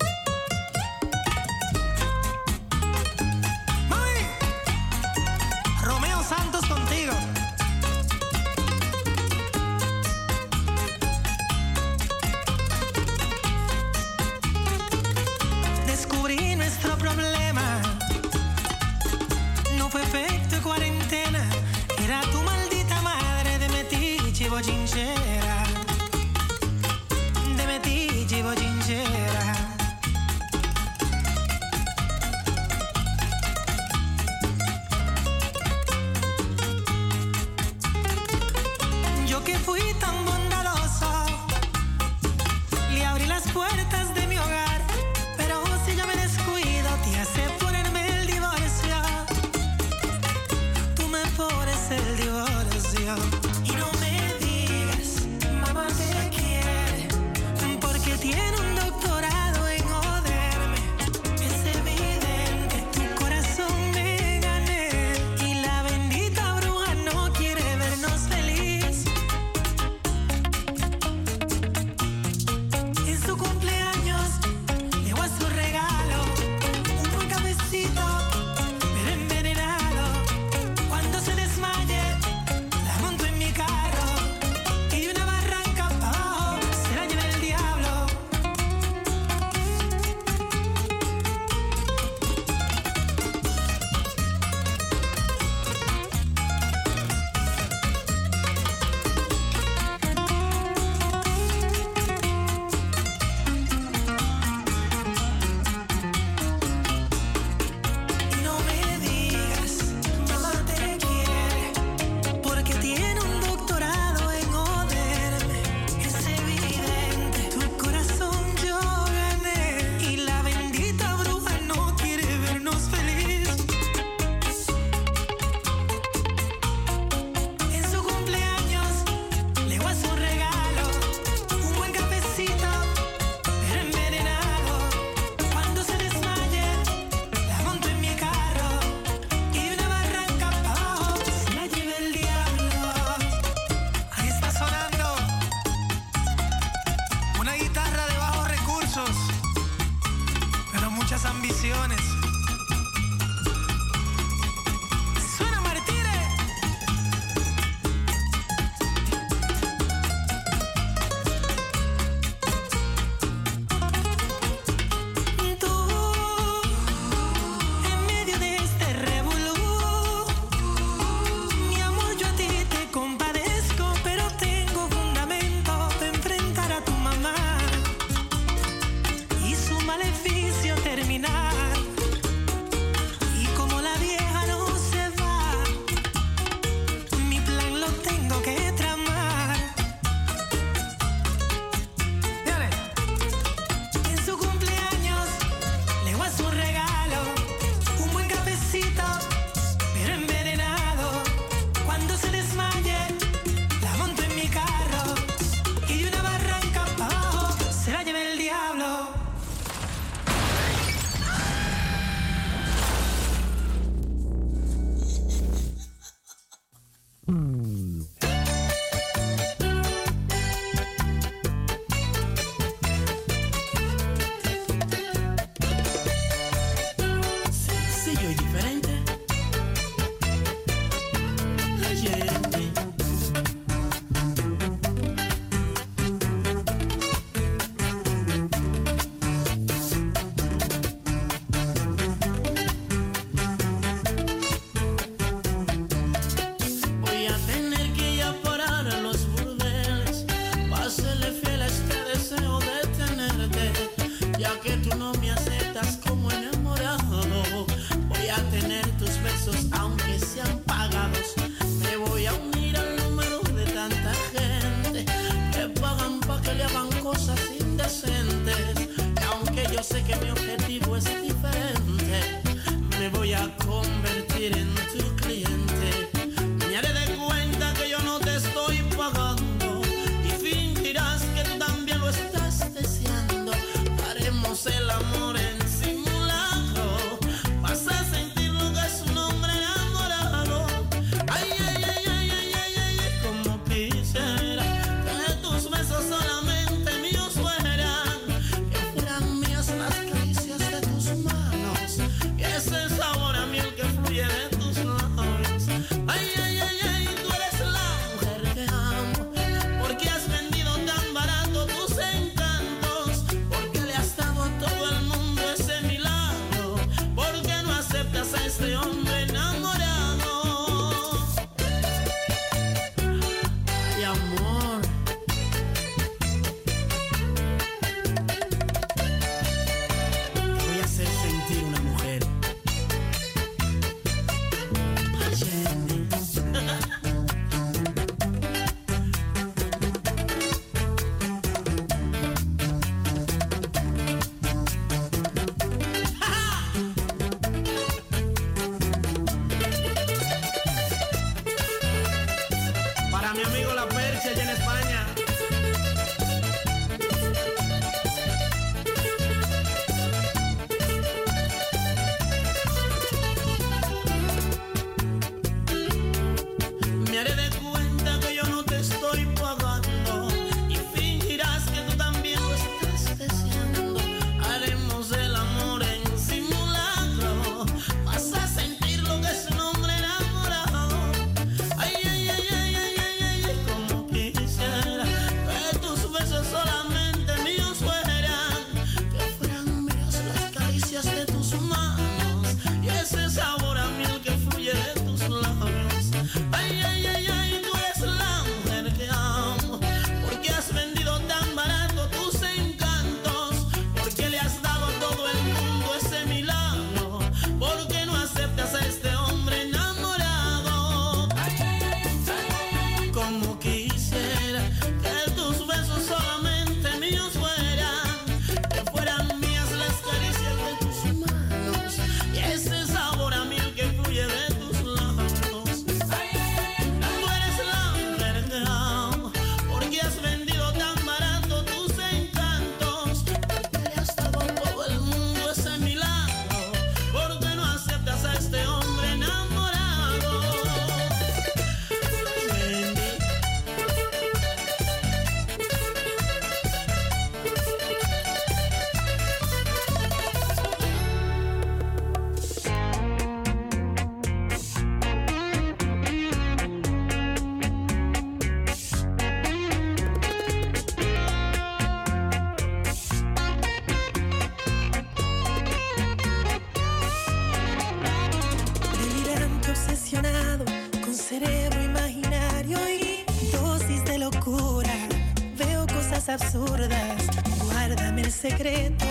Secreto,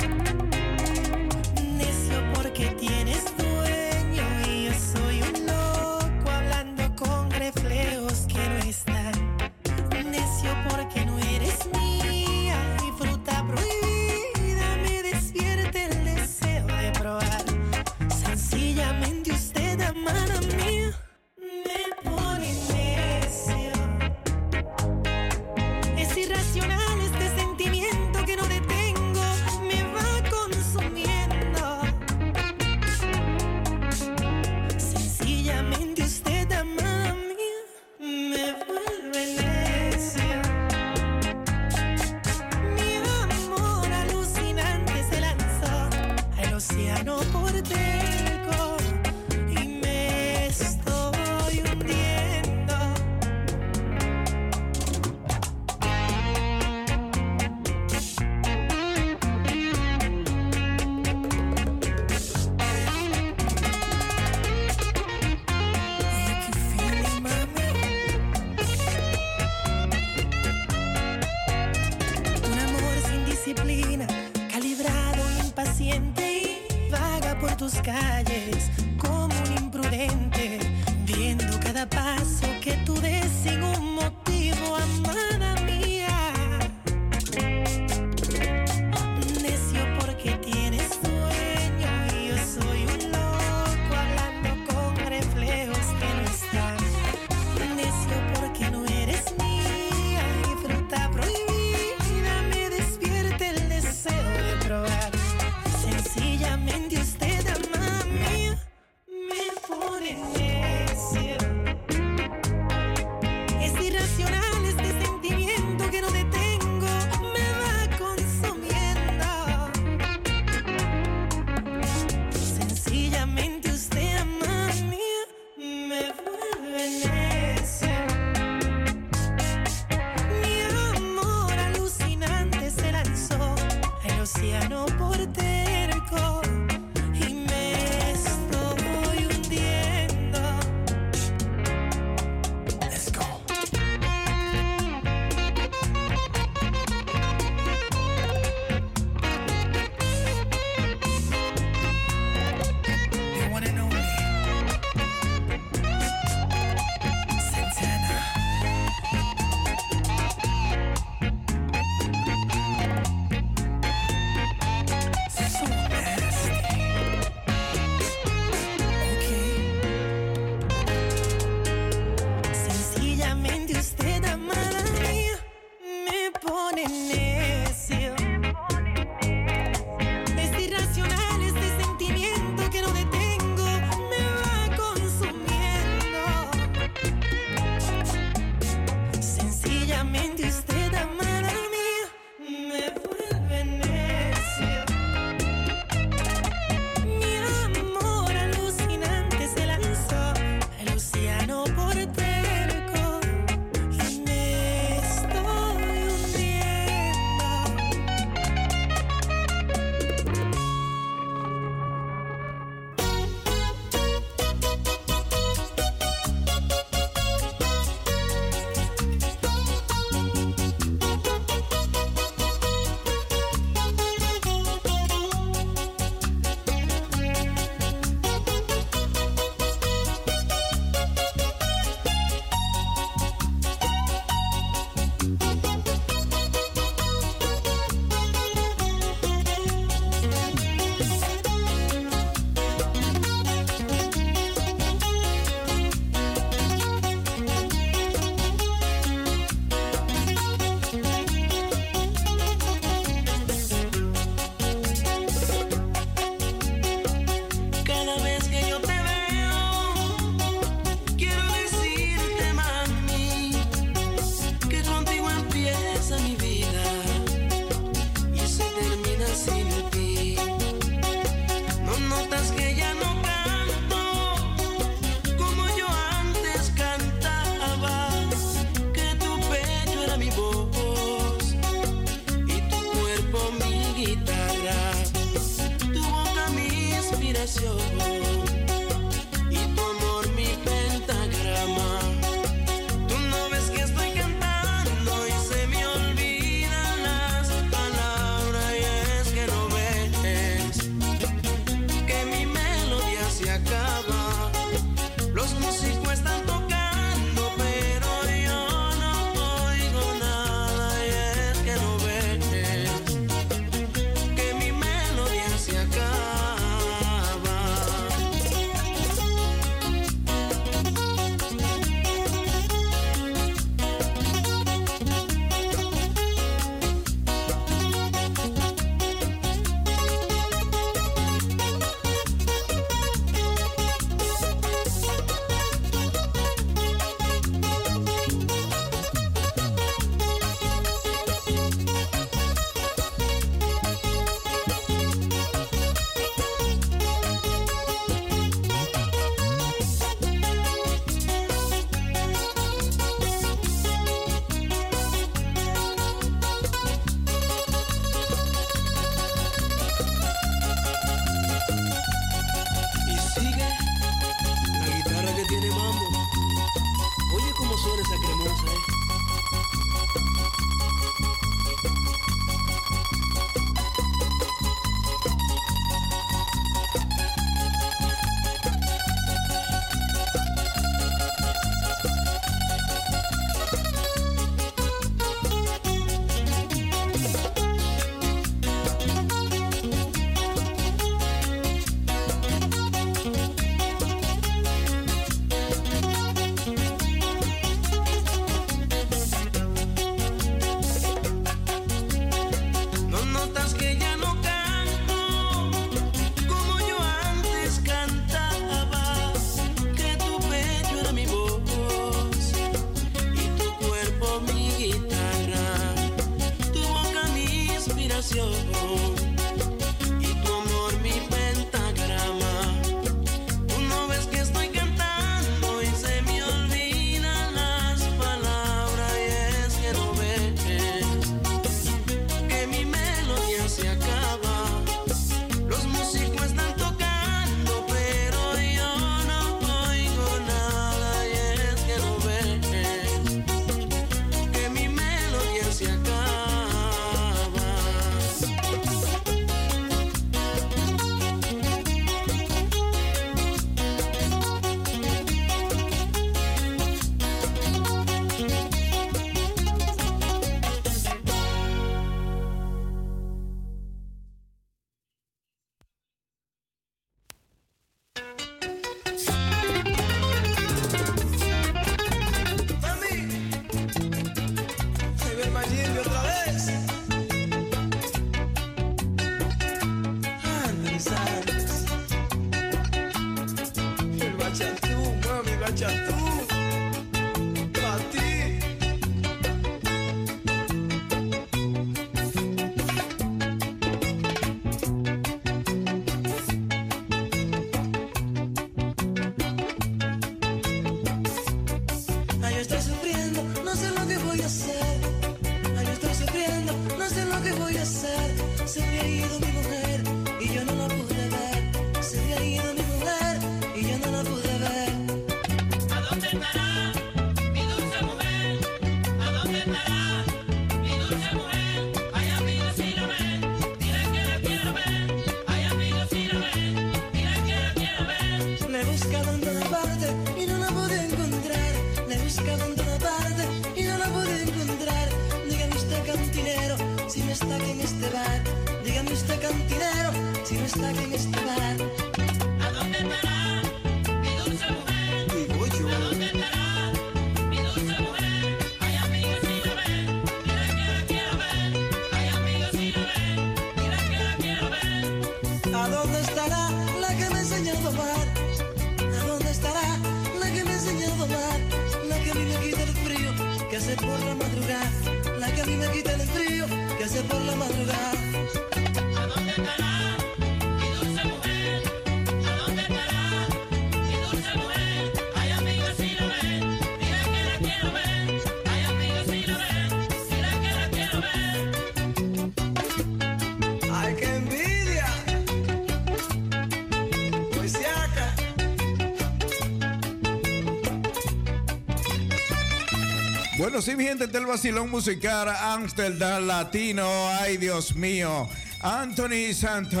Bueno, sí, mi gente, del vacilón musical Amsterdam Latino. Ay, Dios mío. Anthony Santo.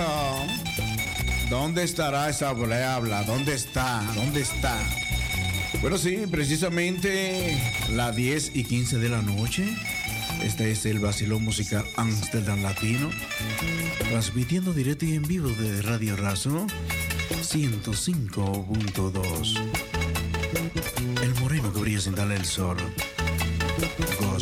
¿Dónde estará esa habla? ¿Dónde está? ¿Dónde está? Bueno, sí, precisamente las 10 y 15 de la noche. Este es el vacilón musical Amsterdam Latino. Transmitiendo directo y en vivo de Radio Razo 105.2. El moreno que brilla sin darle el sol. Go.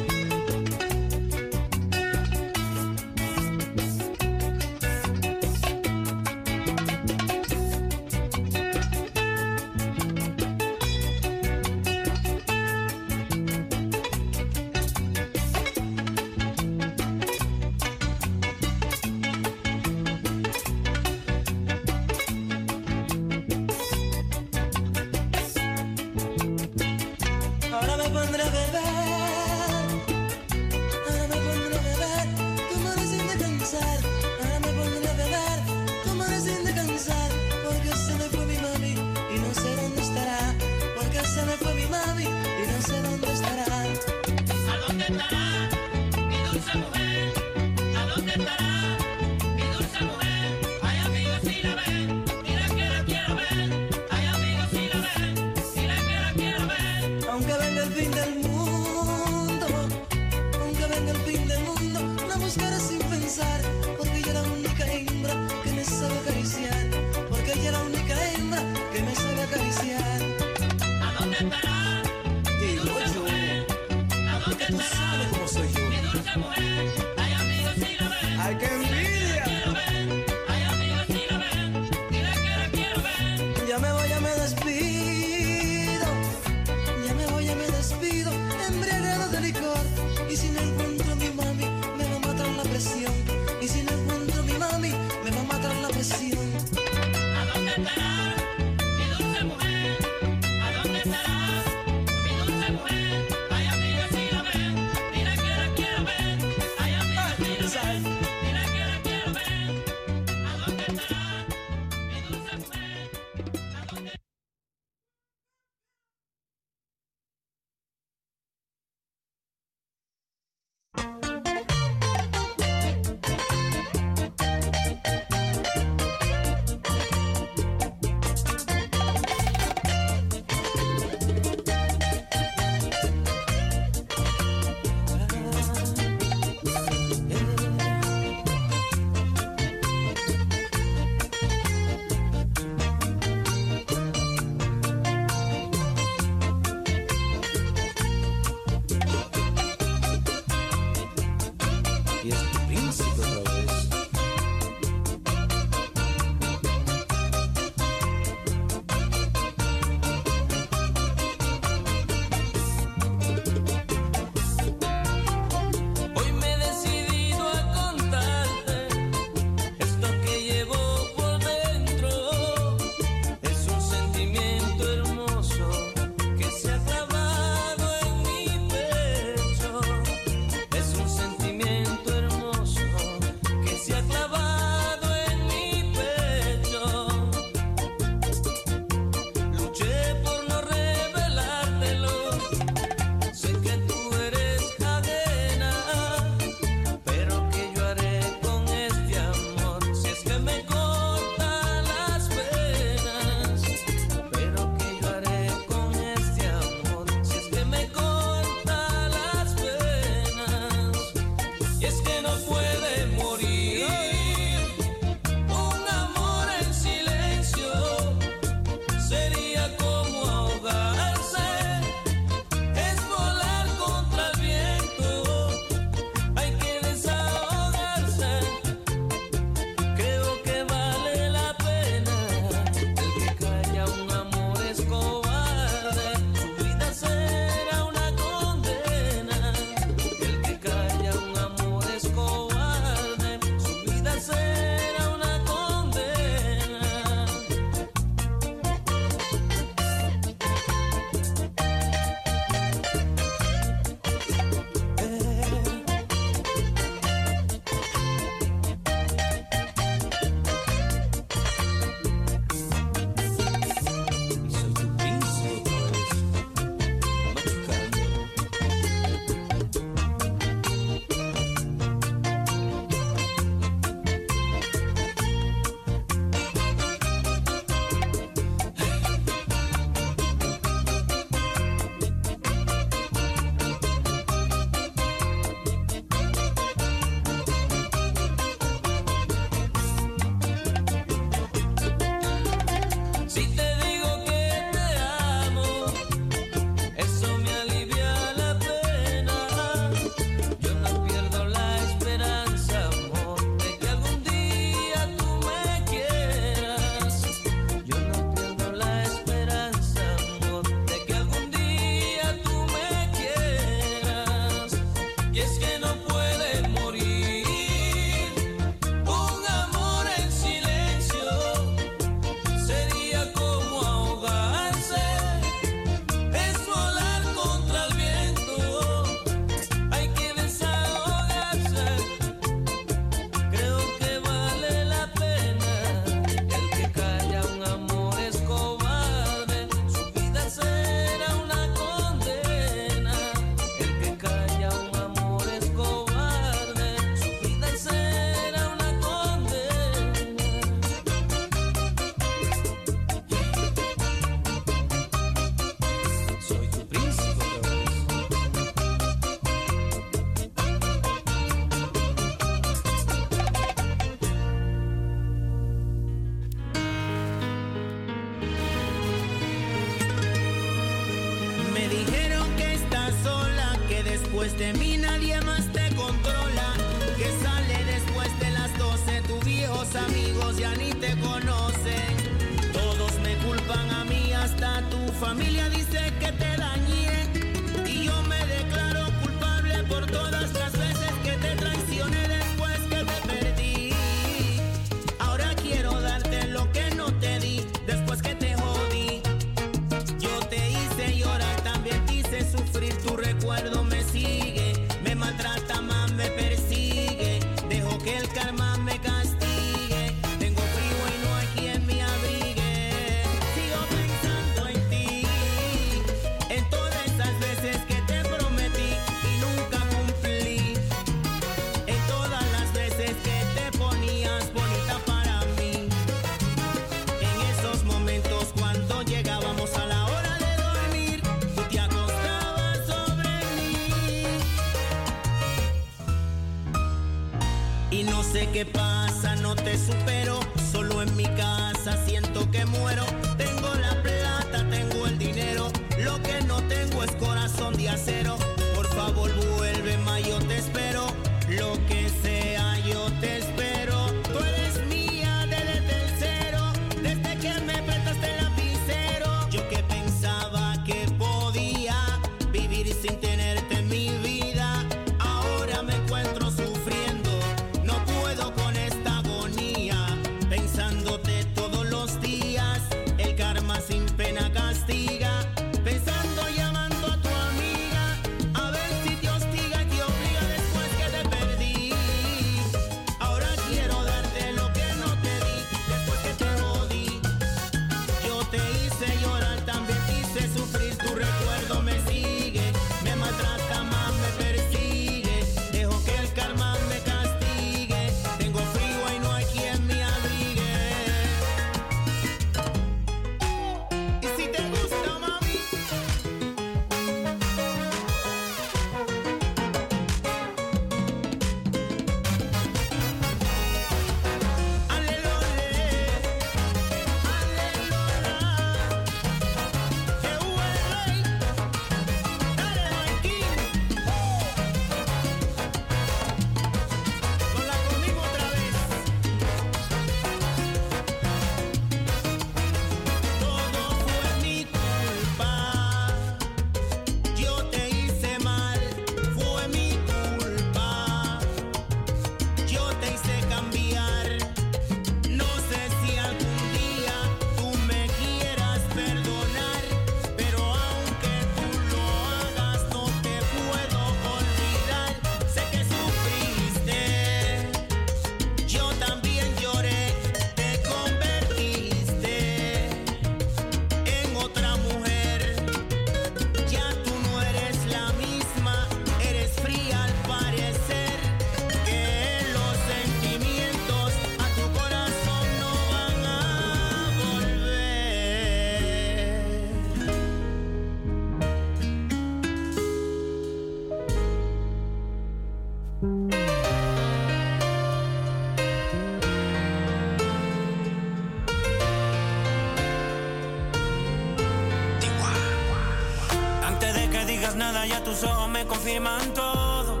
confirman todo.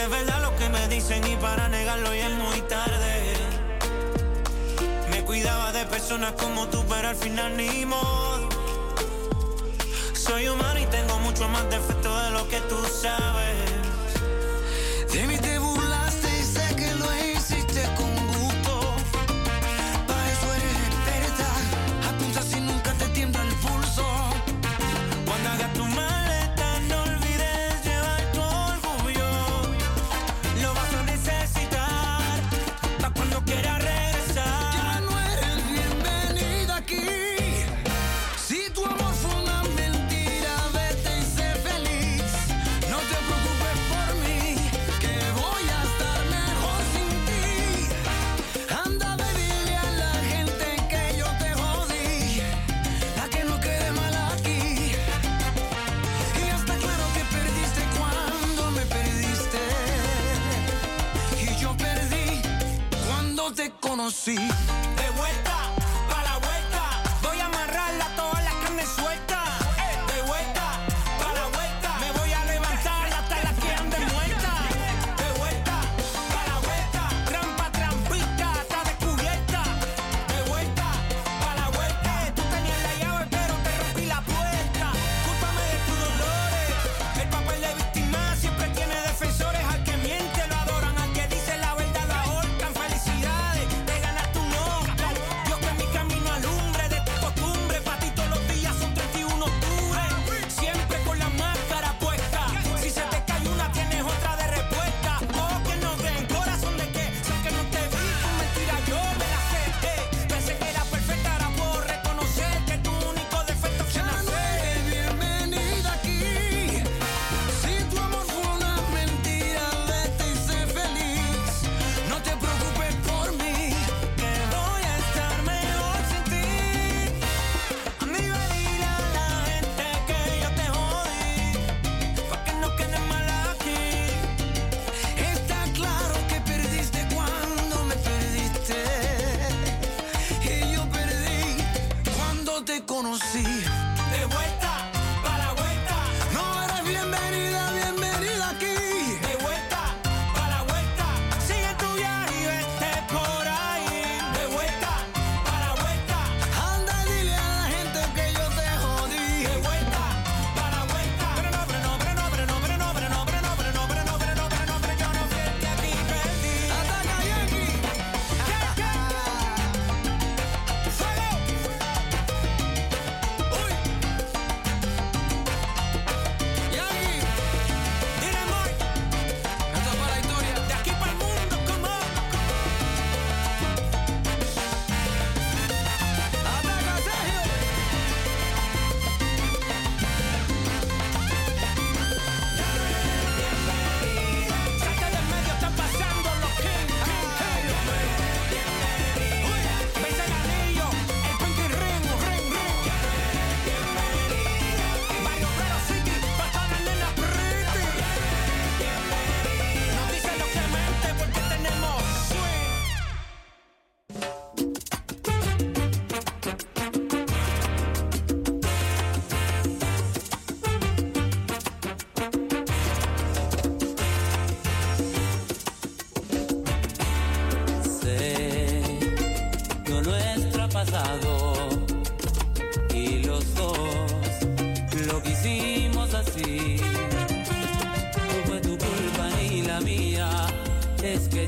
Es verdad lo que me dicen y para negarlo ya es muy tarde. Me cuidaba de personas como tú, pero al final ni modo. Soy humano y tengo mucho más defecto de lo que tú sabes.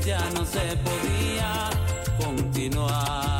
Ya no se podía continuar.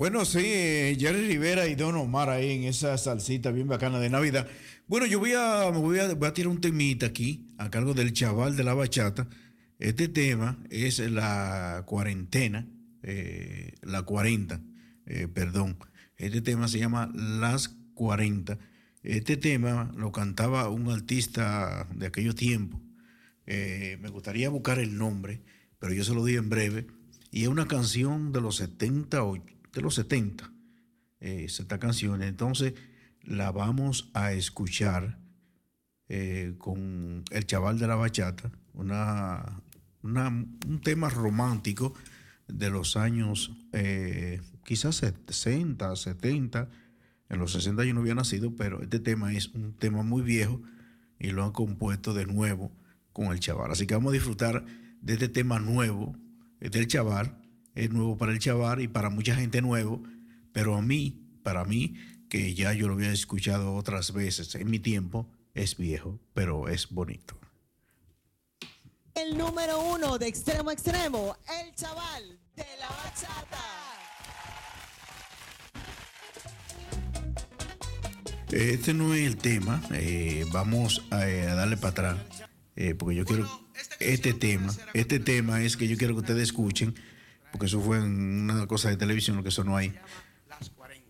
Bueno, sí, eh, Jerry Rivera y Don Omar ahí en esa salsita bien bacana de Navidad. Bueno, yo voy a, voy a, voy a tirar un temita aquí a cargo del chaval de la bachata. Este tema es la cuarentena, eh, la 40, eh, perdón. Este tema se llama Las 40. Este tema lo cantaba un artista de aquellos tiempos. Eh, me gustaría buscar el nombre, pero yo se lo di en breve. Y es una canción de los 70, o- de los 70, eh, es esta canción. Entonces la vamos a escuchar eh, con el chaval de la bachata, una, una- un tema romántico de los años eh, quizás 60, 70. En los 60 yo no había nacido, pero este tema es un tema muy viejo y lo han compuesto de nuevo con el chaval. Así que vamos a disfrutar de este tema nuevo, es del chaval, es nuevo para el chaval y para mucha gente nuevo, pero a mí, para mí, que ya yo lo había escuchado otras veces en mi tiempo, es viejo, pero es bonito. El número uno de extremo a extremo, el chaval de la bachata. Este no es el tema, eh, vamos a, a darle para atrás, eh, porque yo quiero, este tema, este tema es que yo quiero que ustedes escuchen, porque eso fue en una cosa de televisión, lo que sonó ahí,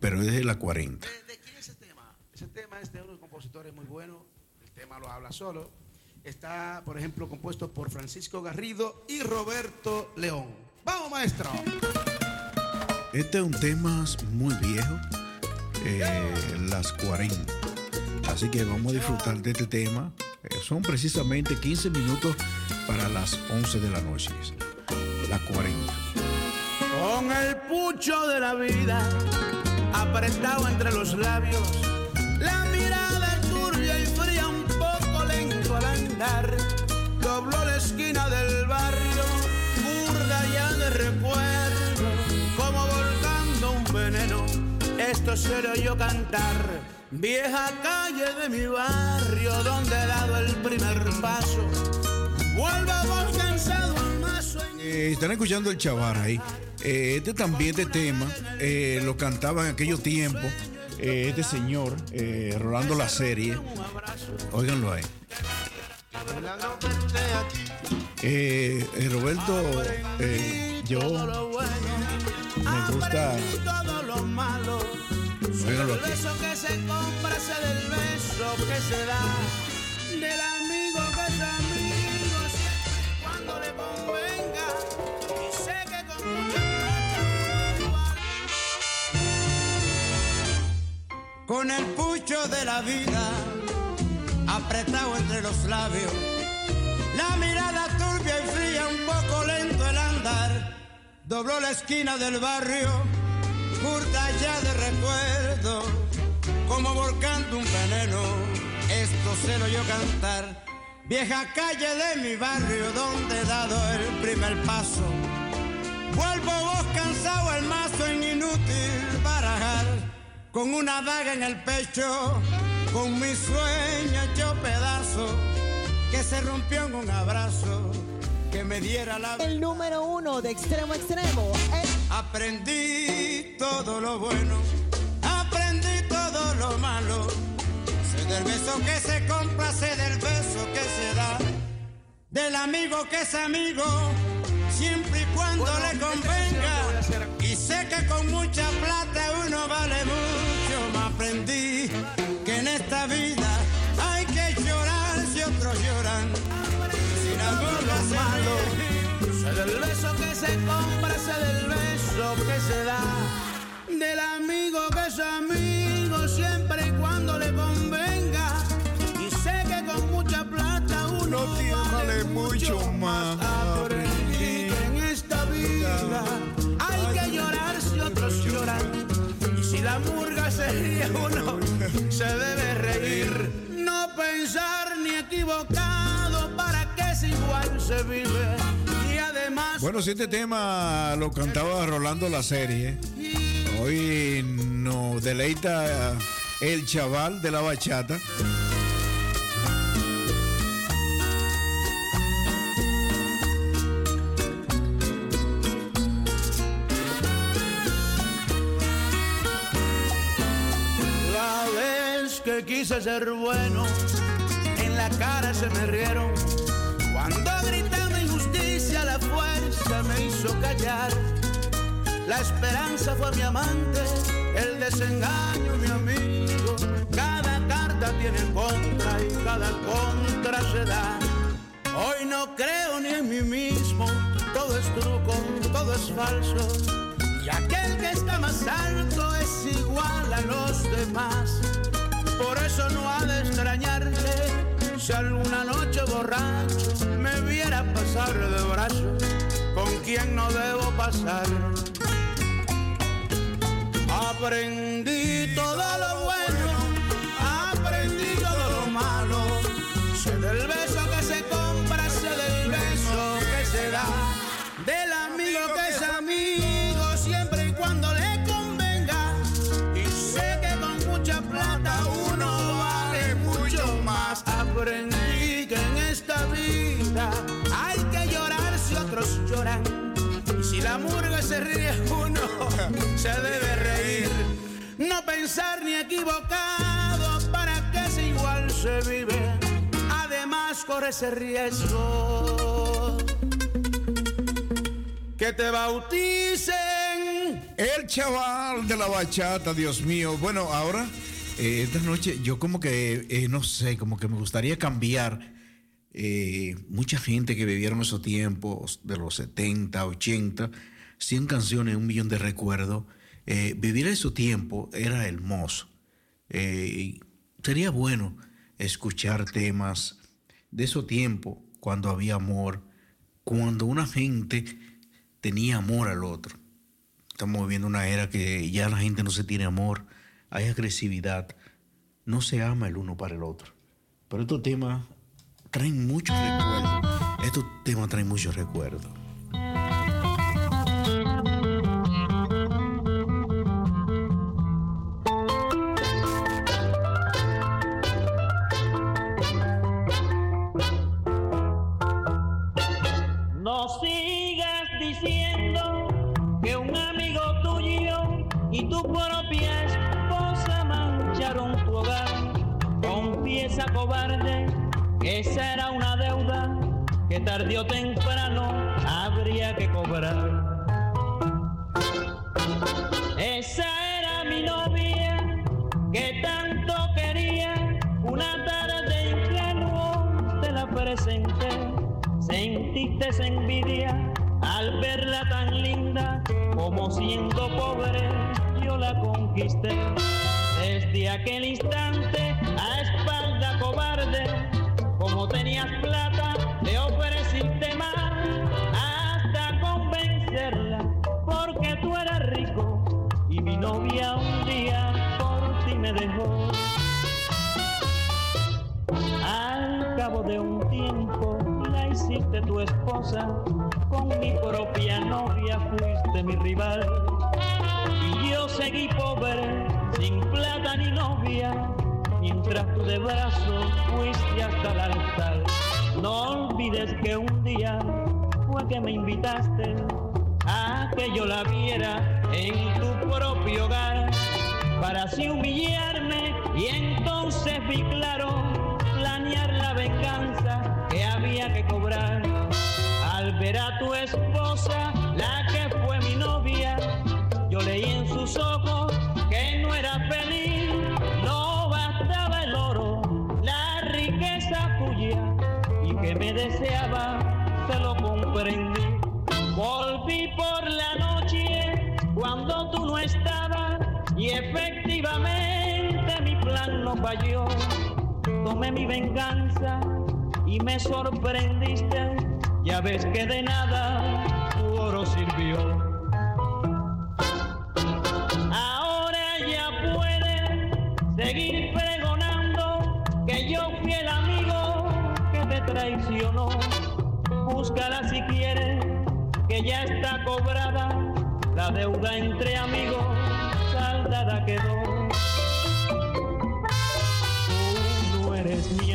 pero es de la 40. Ese tema es de unos compositores muy buenos. El tema lo habla solo. Está, por ejemplo, compuesto por Francisco Garrido y Roberto León. ¡Vamos, maestro! Este es un tema muy viejo, eh, las 40. Así que vamos a disfrutar de este tema. Eh, son precisamente 15 minutos para las 11 de la noche. Las 40. Con el pucho de la vida apretado entre los labios, la mirada turbia y fría, un poco lento al andar, dobló la esquina del barrio, burda ya de recuerdo, como volcando un veneno. Esto se lo oyó cantar, vieja calle de mi barrio, donde he dado el primer paso. Vuelvo cansado al mazo en Eh, están escuchando el chavar ahí. Eh, este también, este tema, eh, lo cantaba en aquellos tiempos. este señor, Rolando la serie. Óiganlo ahí. Roberto, yo me gusta. Óiganlo aquí. que se compra del beso que se. Del amigo con mucha con el pucho de la vida apretado entre los labios, la mirada turbia y fría, un poco lento el andar, dobló la esquina del barrio, curta ya de recuerdo, como volcando un veneno, esto se lo oyó cantar, vieja calle de mi barrio donde he dado el primer paso, vuelvo vos cansado el mazo en inútil barajar, con una daga en el pecho, con mi sueño hecho pedazo, que se rompió en un abrazo, que me diera la El número uno de extremo a extremo, el Aprendí todo lo bueno, aprendí todo lo malo. Del beso que se compra, sé del beso que se da. Del amigo que es amigo, siempre y cuando le convenga. Y sé que con mucha plata uno vale mucho. Me aprendí que en esta vida hay que llorar si otros lloran. Sin amor lo malo. Sé del beso que se compra, sé del beso que se da. Del amigo que es amigo mucho más. Aprendí que en esta vida hay que llorar si otros lloran. Y si la murga se ríe uno, se debe reír. No pensar ni equivocado para que si igual se vive. Y además Bueno, si este tema lo cantaba Rolando la serie, hoy nos deleita el chaval de la bachata. Que quise ser bueno, en la cara se me rieron. Cuando gritaba injusticia, la fuerza me hizo callar. La esperanza fue mi amante, el desengaño mi amigo. Cada carta tiene contra y cada contra se da. Hoy no creo ni en mí mismo, todo es truco, todo es falso. Y aquel que está más alto es igual a los demás. Por eso no ha de extrañarte si alguna noche borracho me viera pasar de brazo con quien no debo pasar. Aprendí se debe reír. No pensar ni equivocado para que si igual se vive. Además corre ese riesgo que te bauticen. El chaval de la bachata, Dios mío. Bueno, ahora, eh, esta noche, yo como que, eh, no sé, como que me gustaría cambiar. eh, mucha gente que vivieron esos tiempos de los 70, 80, 100 canciones, un millón de recuerdos. Eh, vivir esos tiempos era hermoso. Eh, sería bueno escuchar temas de esos tiempos, cuando había amor, cuando una gente tenía amor al otro. Estamos viviendo una era que ya la gente no se tiene amor, hay agresividad, no se ama el uno para el otro. Pero estos temas traen muchos recuerdos. Estos temas traen muchos recuerdos. Esa era una deuda que tarde temprano habría que cobrar. Esa era mi novia que tanto quería. Una tarde ingenuo te la presenté. Sentiste esa envidia al verla tan linda como siendo pobre yo la conquisté. Desde aquel instante a espalda cobarde, como tenías plata, le ofreciste más hasta convencerla porque tú eras rico y mi novia un día por ti me dejó. Al cabo de un tiempo la hiciste tu esposa, con mi propia novia fuiste mi rival. Y yo seguí pobre, sin plata ni novia, mientras tú de brazo fuiste hasta el altar. No olvides que un día fue que me invitaste a que yo la viera en tu propio hogar, para así humillarme y entonces vi claro planear la venganza que había que cobrar. Al ver a tu esposa, la efectivamente mi plan no falló tomé mi venganza y me sorprendiste. Ya ves que de nada tu oro sirvió. Ahora ya puedes seguir pregonando que yo fui el amigo que te traicionó. Búscala si quieres, que ya está cobrada. La deuda entre amigos saldada quedó. Tú no eres mi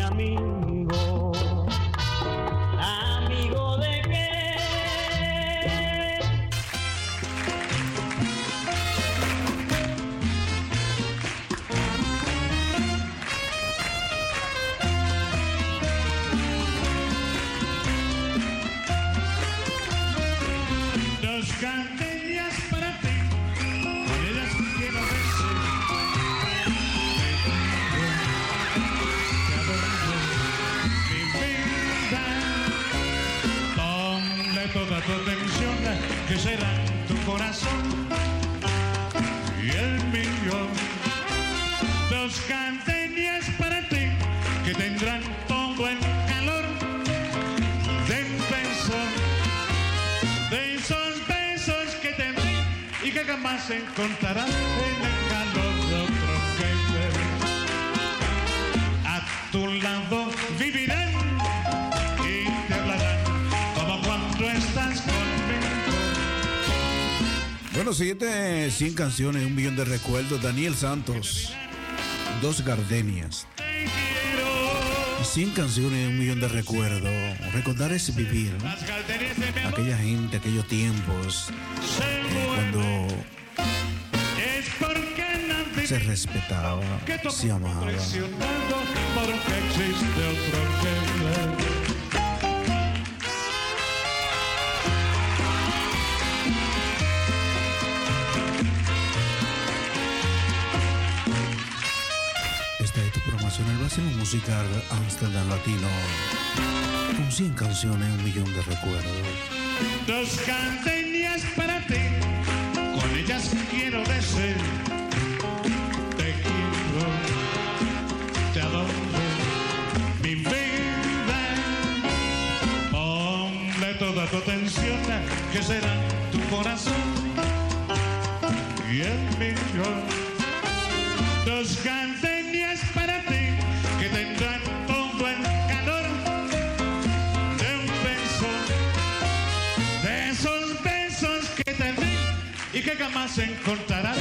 jamás encontrarás en el calor de otro querer. A tu lado vivirán y te hablarán como cuando estás conmigo. Bueno, siguiente 100 canciones, un millón de recuerdos. Daniel Santos, dos gardenias. 100 canciones, un millón de recuerdos. Recordar es vivir. Aquella gente, aquellos tiempos, se respetaba, se amaba. Esta es tu promoción, el vacío musical Amsterdam Latino. Con 100 canciones, un millón de recuerdos. Dos gardenias para ti, con ellas quiero decir, que será tu corazón y el mío. Dos gardenias para ti, que tendrán todo el calor de un beso. De esos besos que te di y que jamás encontrarás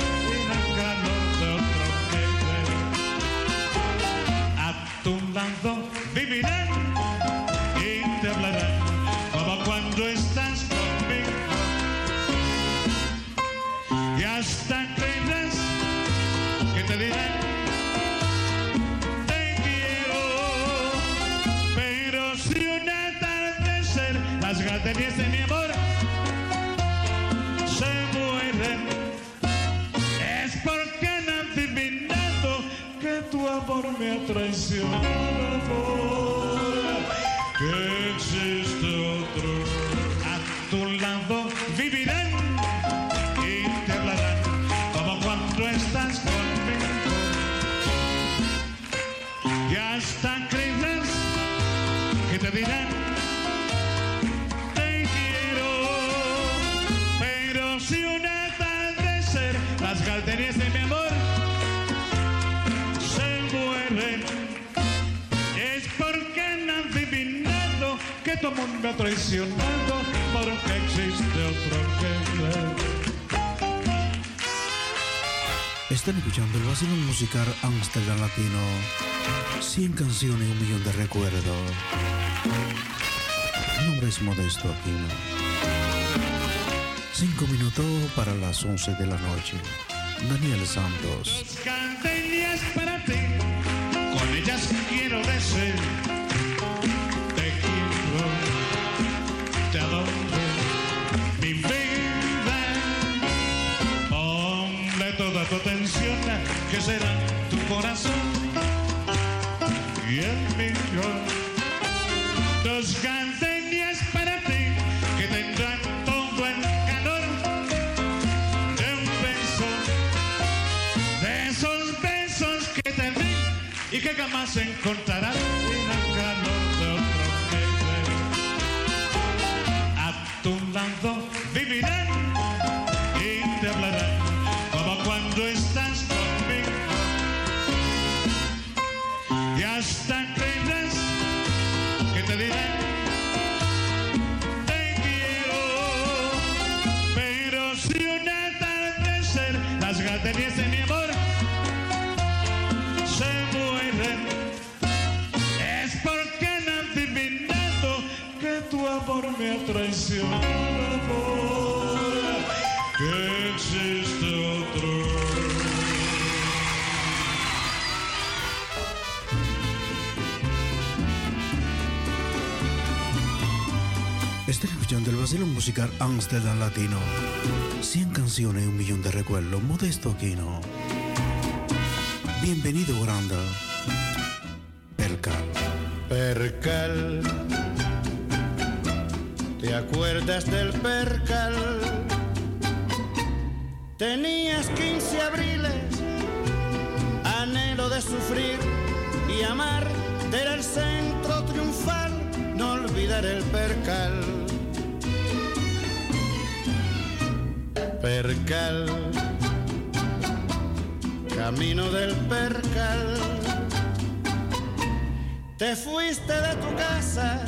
me ha me ha traicionado, porque existe otro querer. Están escuchando el vacío musical Amsterdam Latino. 100 canciones, un millón de recuerdos. Mi nombre es Modesto Aquino. 5 minutos para las 11 de la noche. Daniel Santos. Será tu corazón y el mío. Dos gardenias para ti, que tendrán todo el calor de un beso de esos besos que te di y que jamás encontrarás en el calor. A tu lado vacío musical Amsterdam Latino. 100 canciones, un millón de recuerdos. Modesto Aquino. Bienvenido, Granda. Percal. Percal. ¿Te acuerdas del percal? Tenías 15 abriles, anhelo de sufrir y amar, era el centro triunfal, no olvidar el percal. Percal, camino del percal. Te fuiste de tu casa,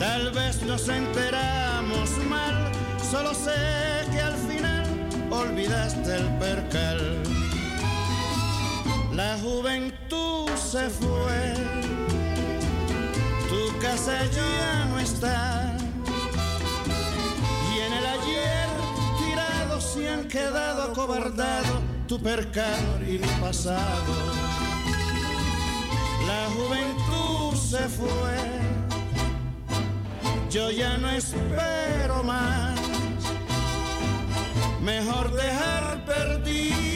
tal vez nos enteramos mal, solo sé que al final olvidaste el percal. La juventud se fue, tu casa ya no está. Y en el ayer se han quedado acobardado tu percal y mi pasado. La juventud se fue, yo ya no espero más. Mejor dejar perdido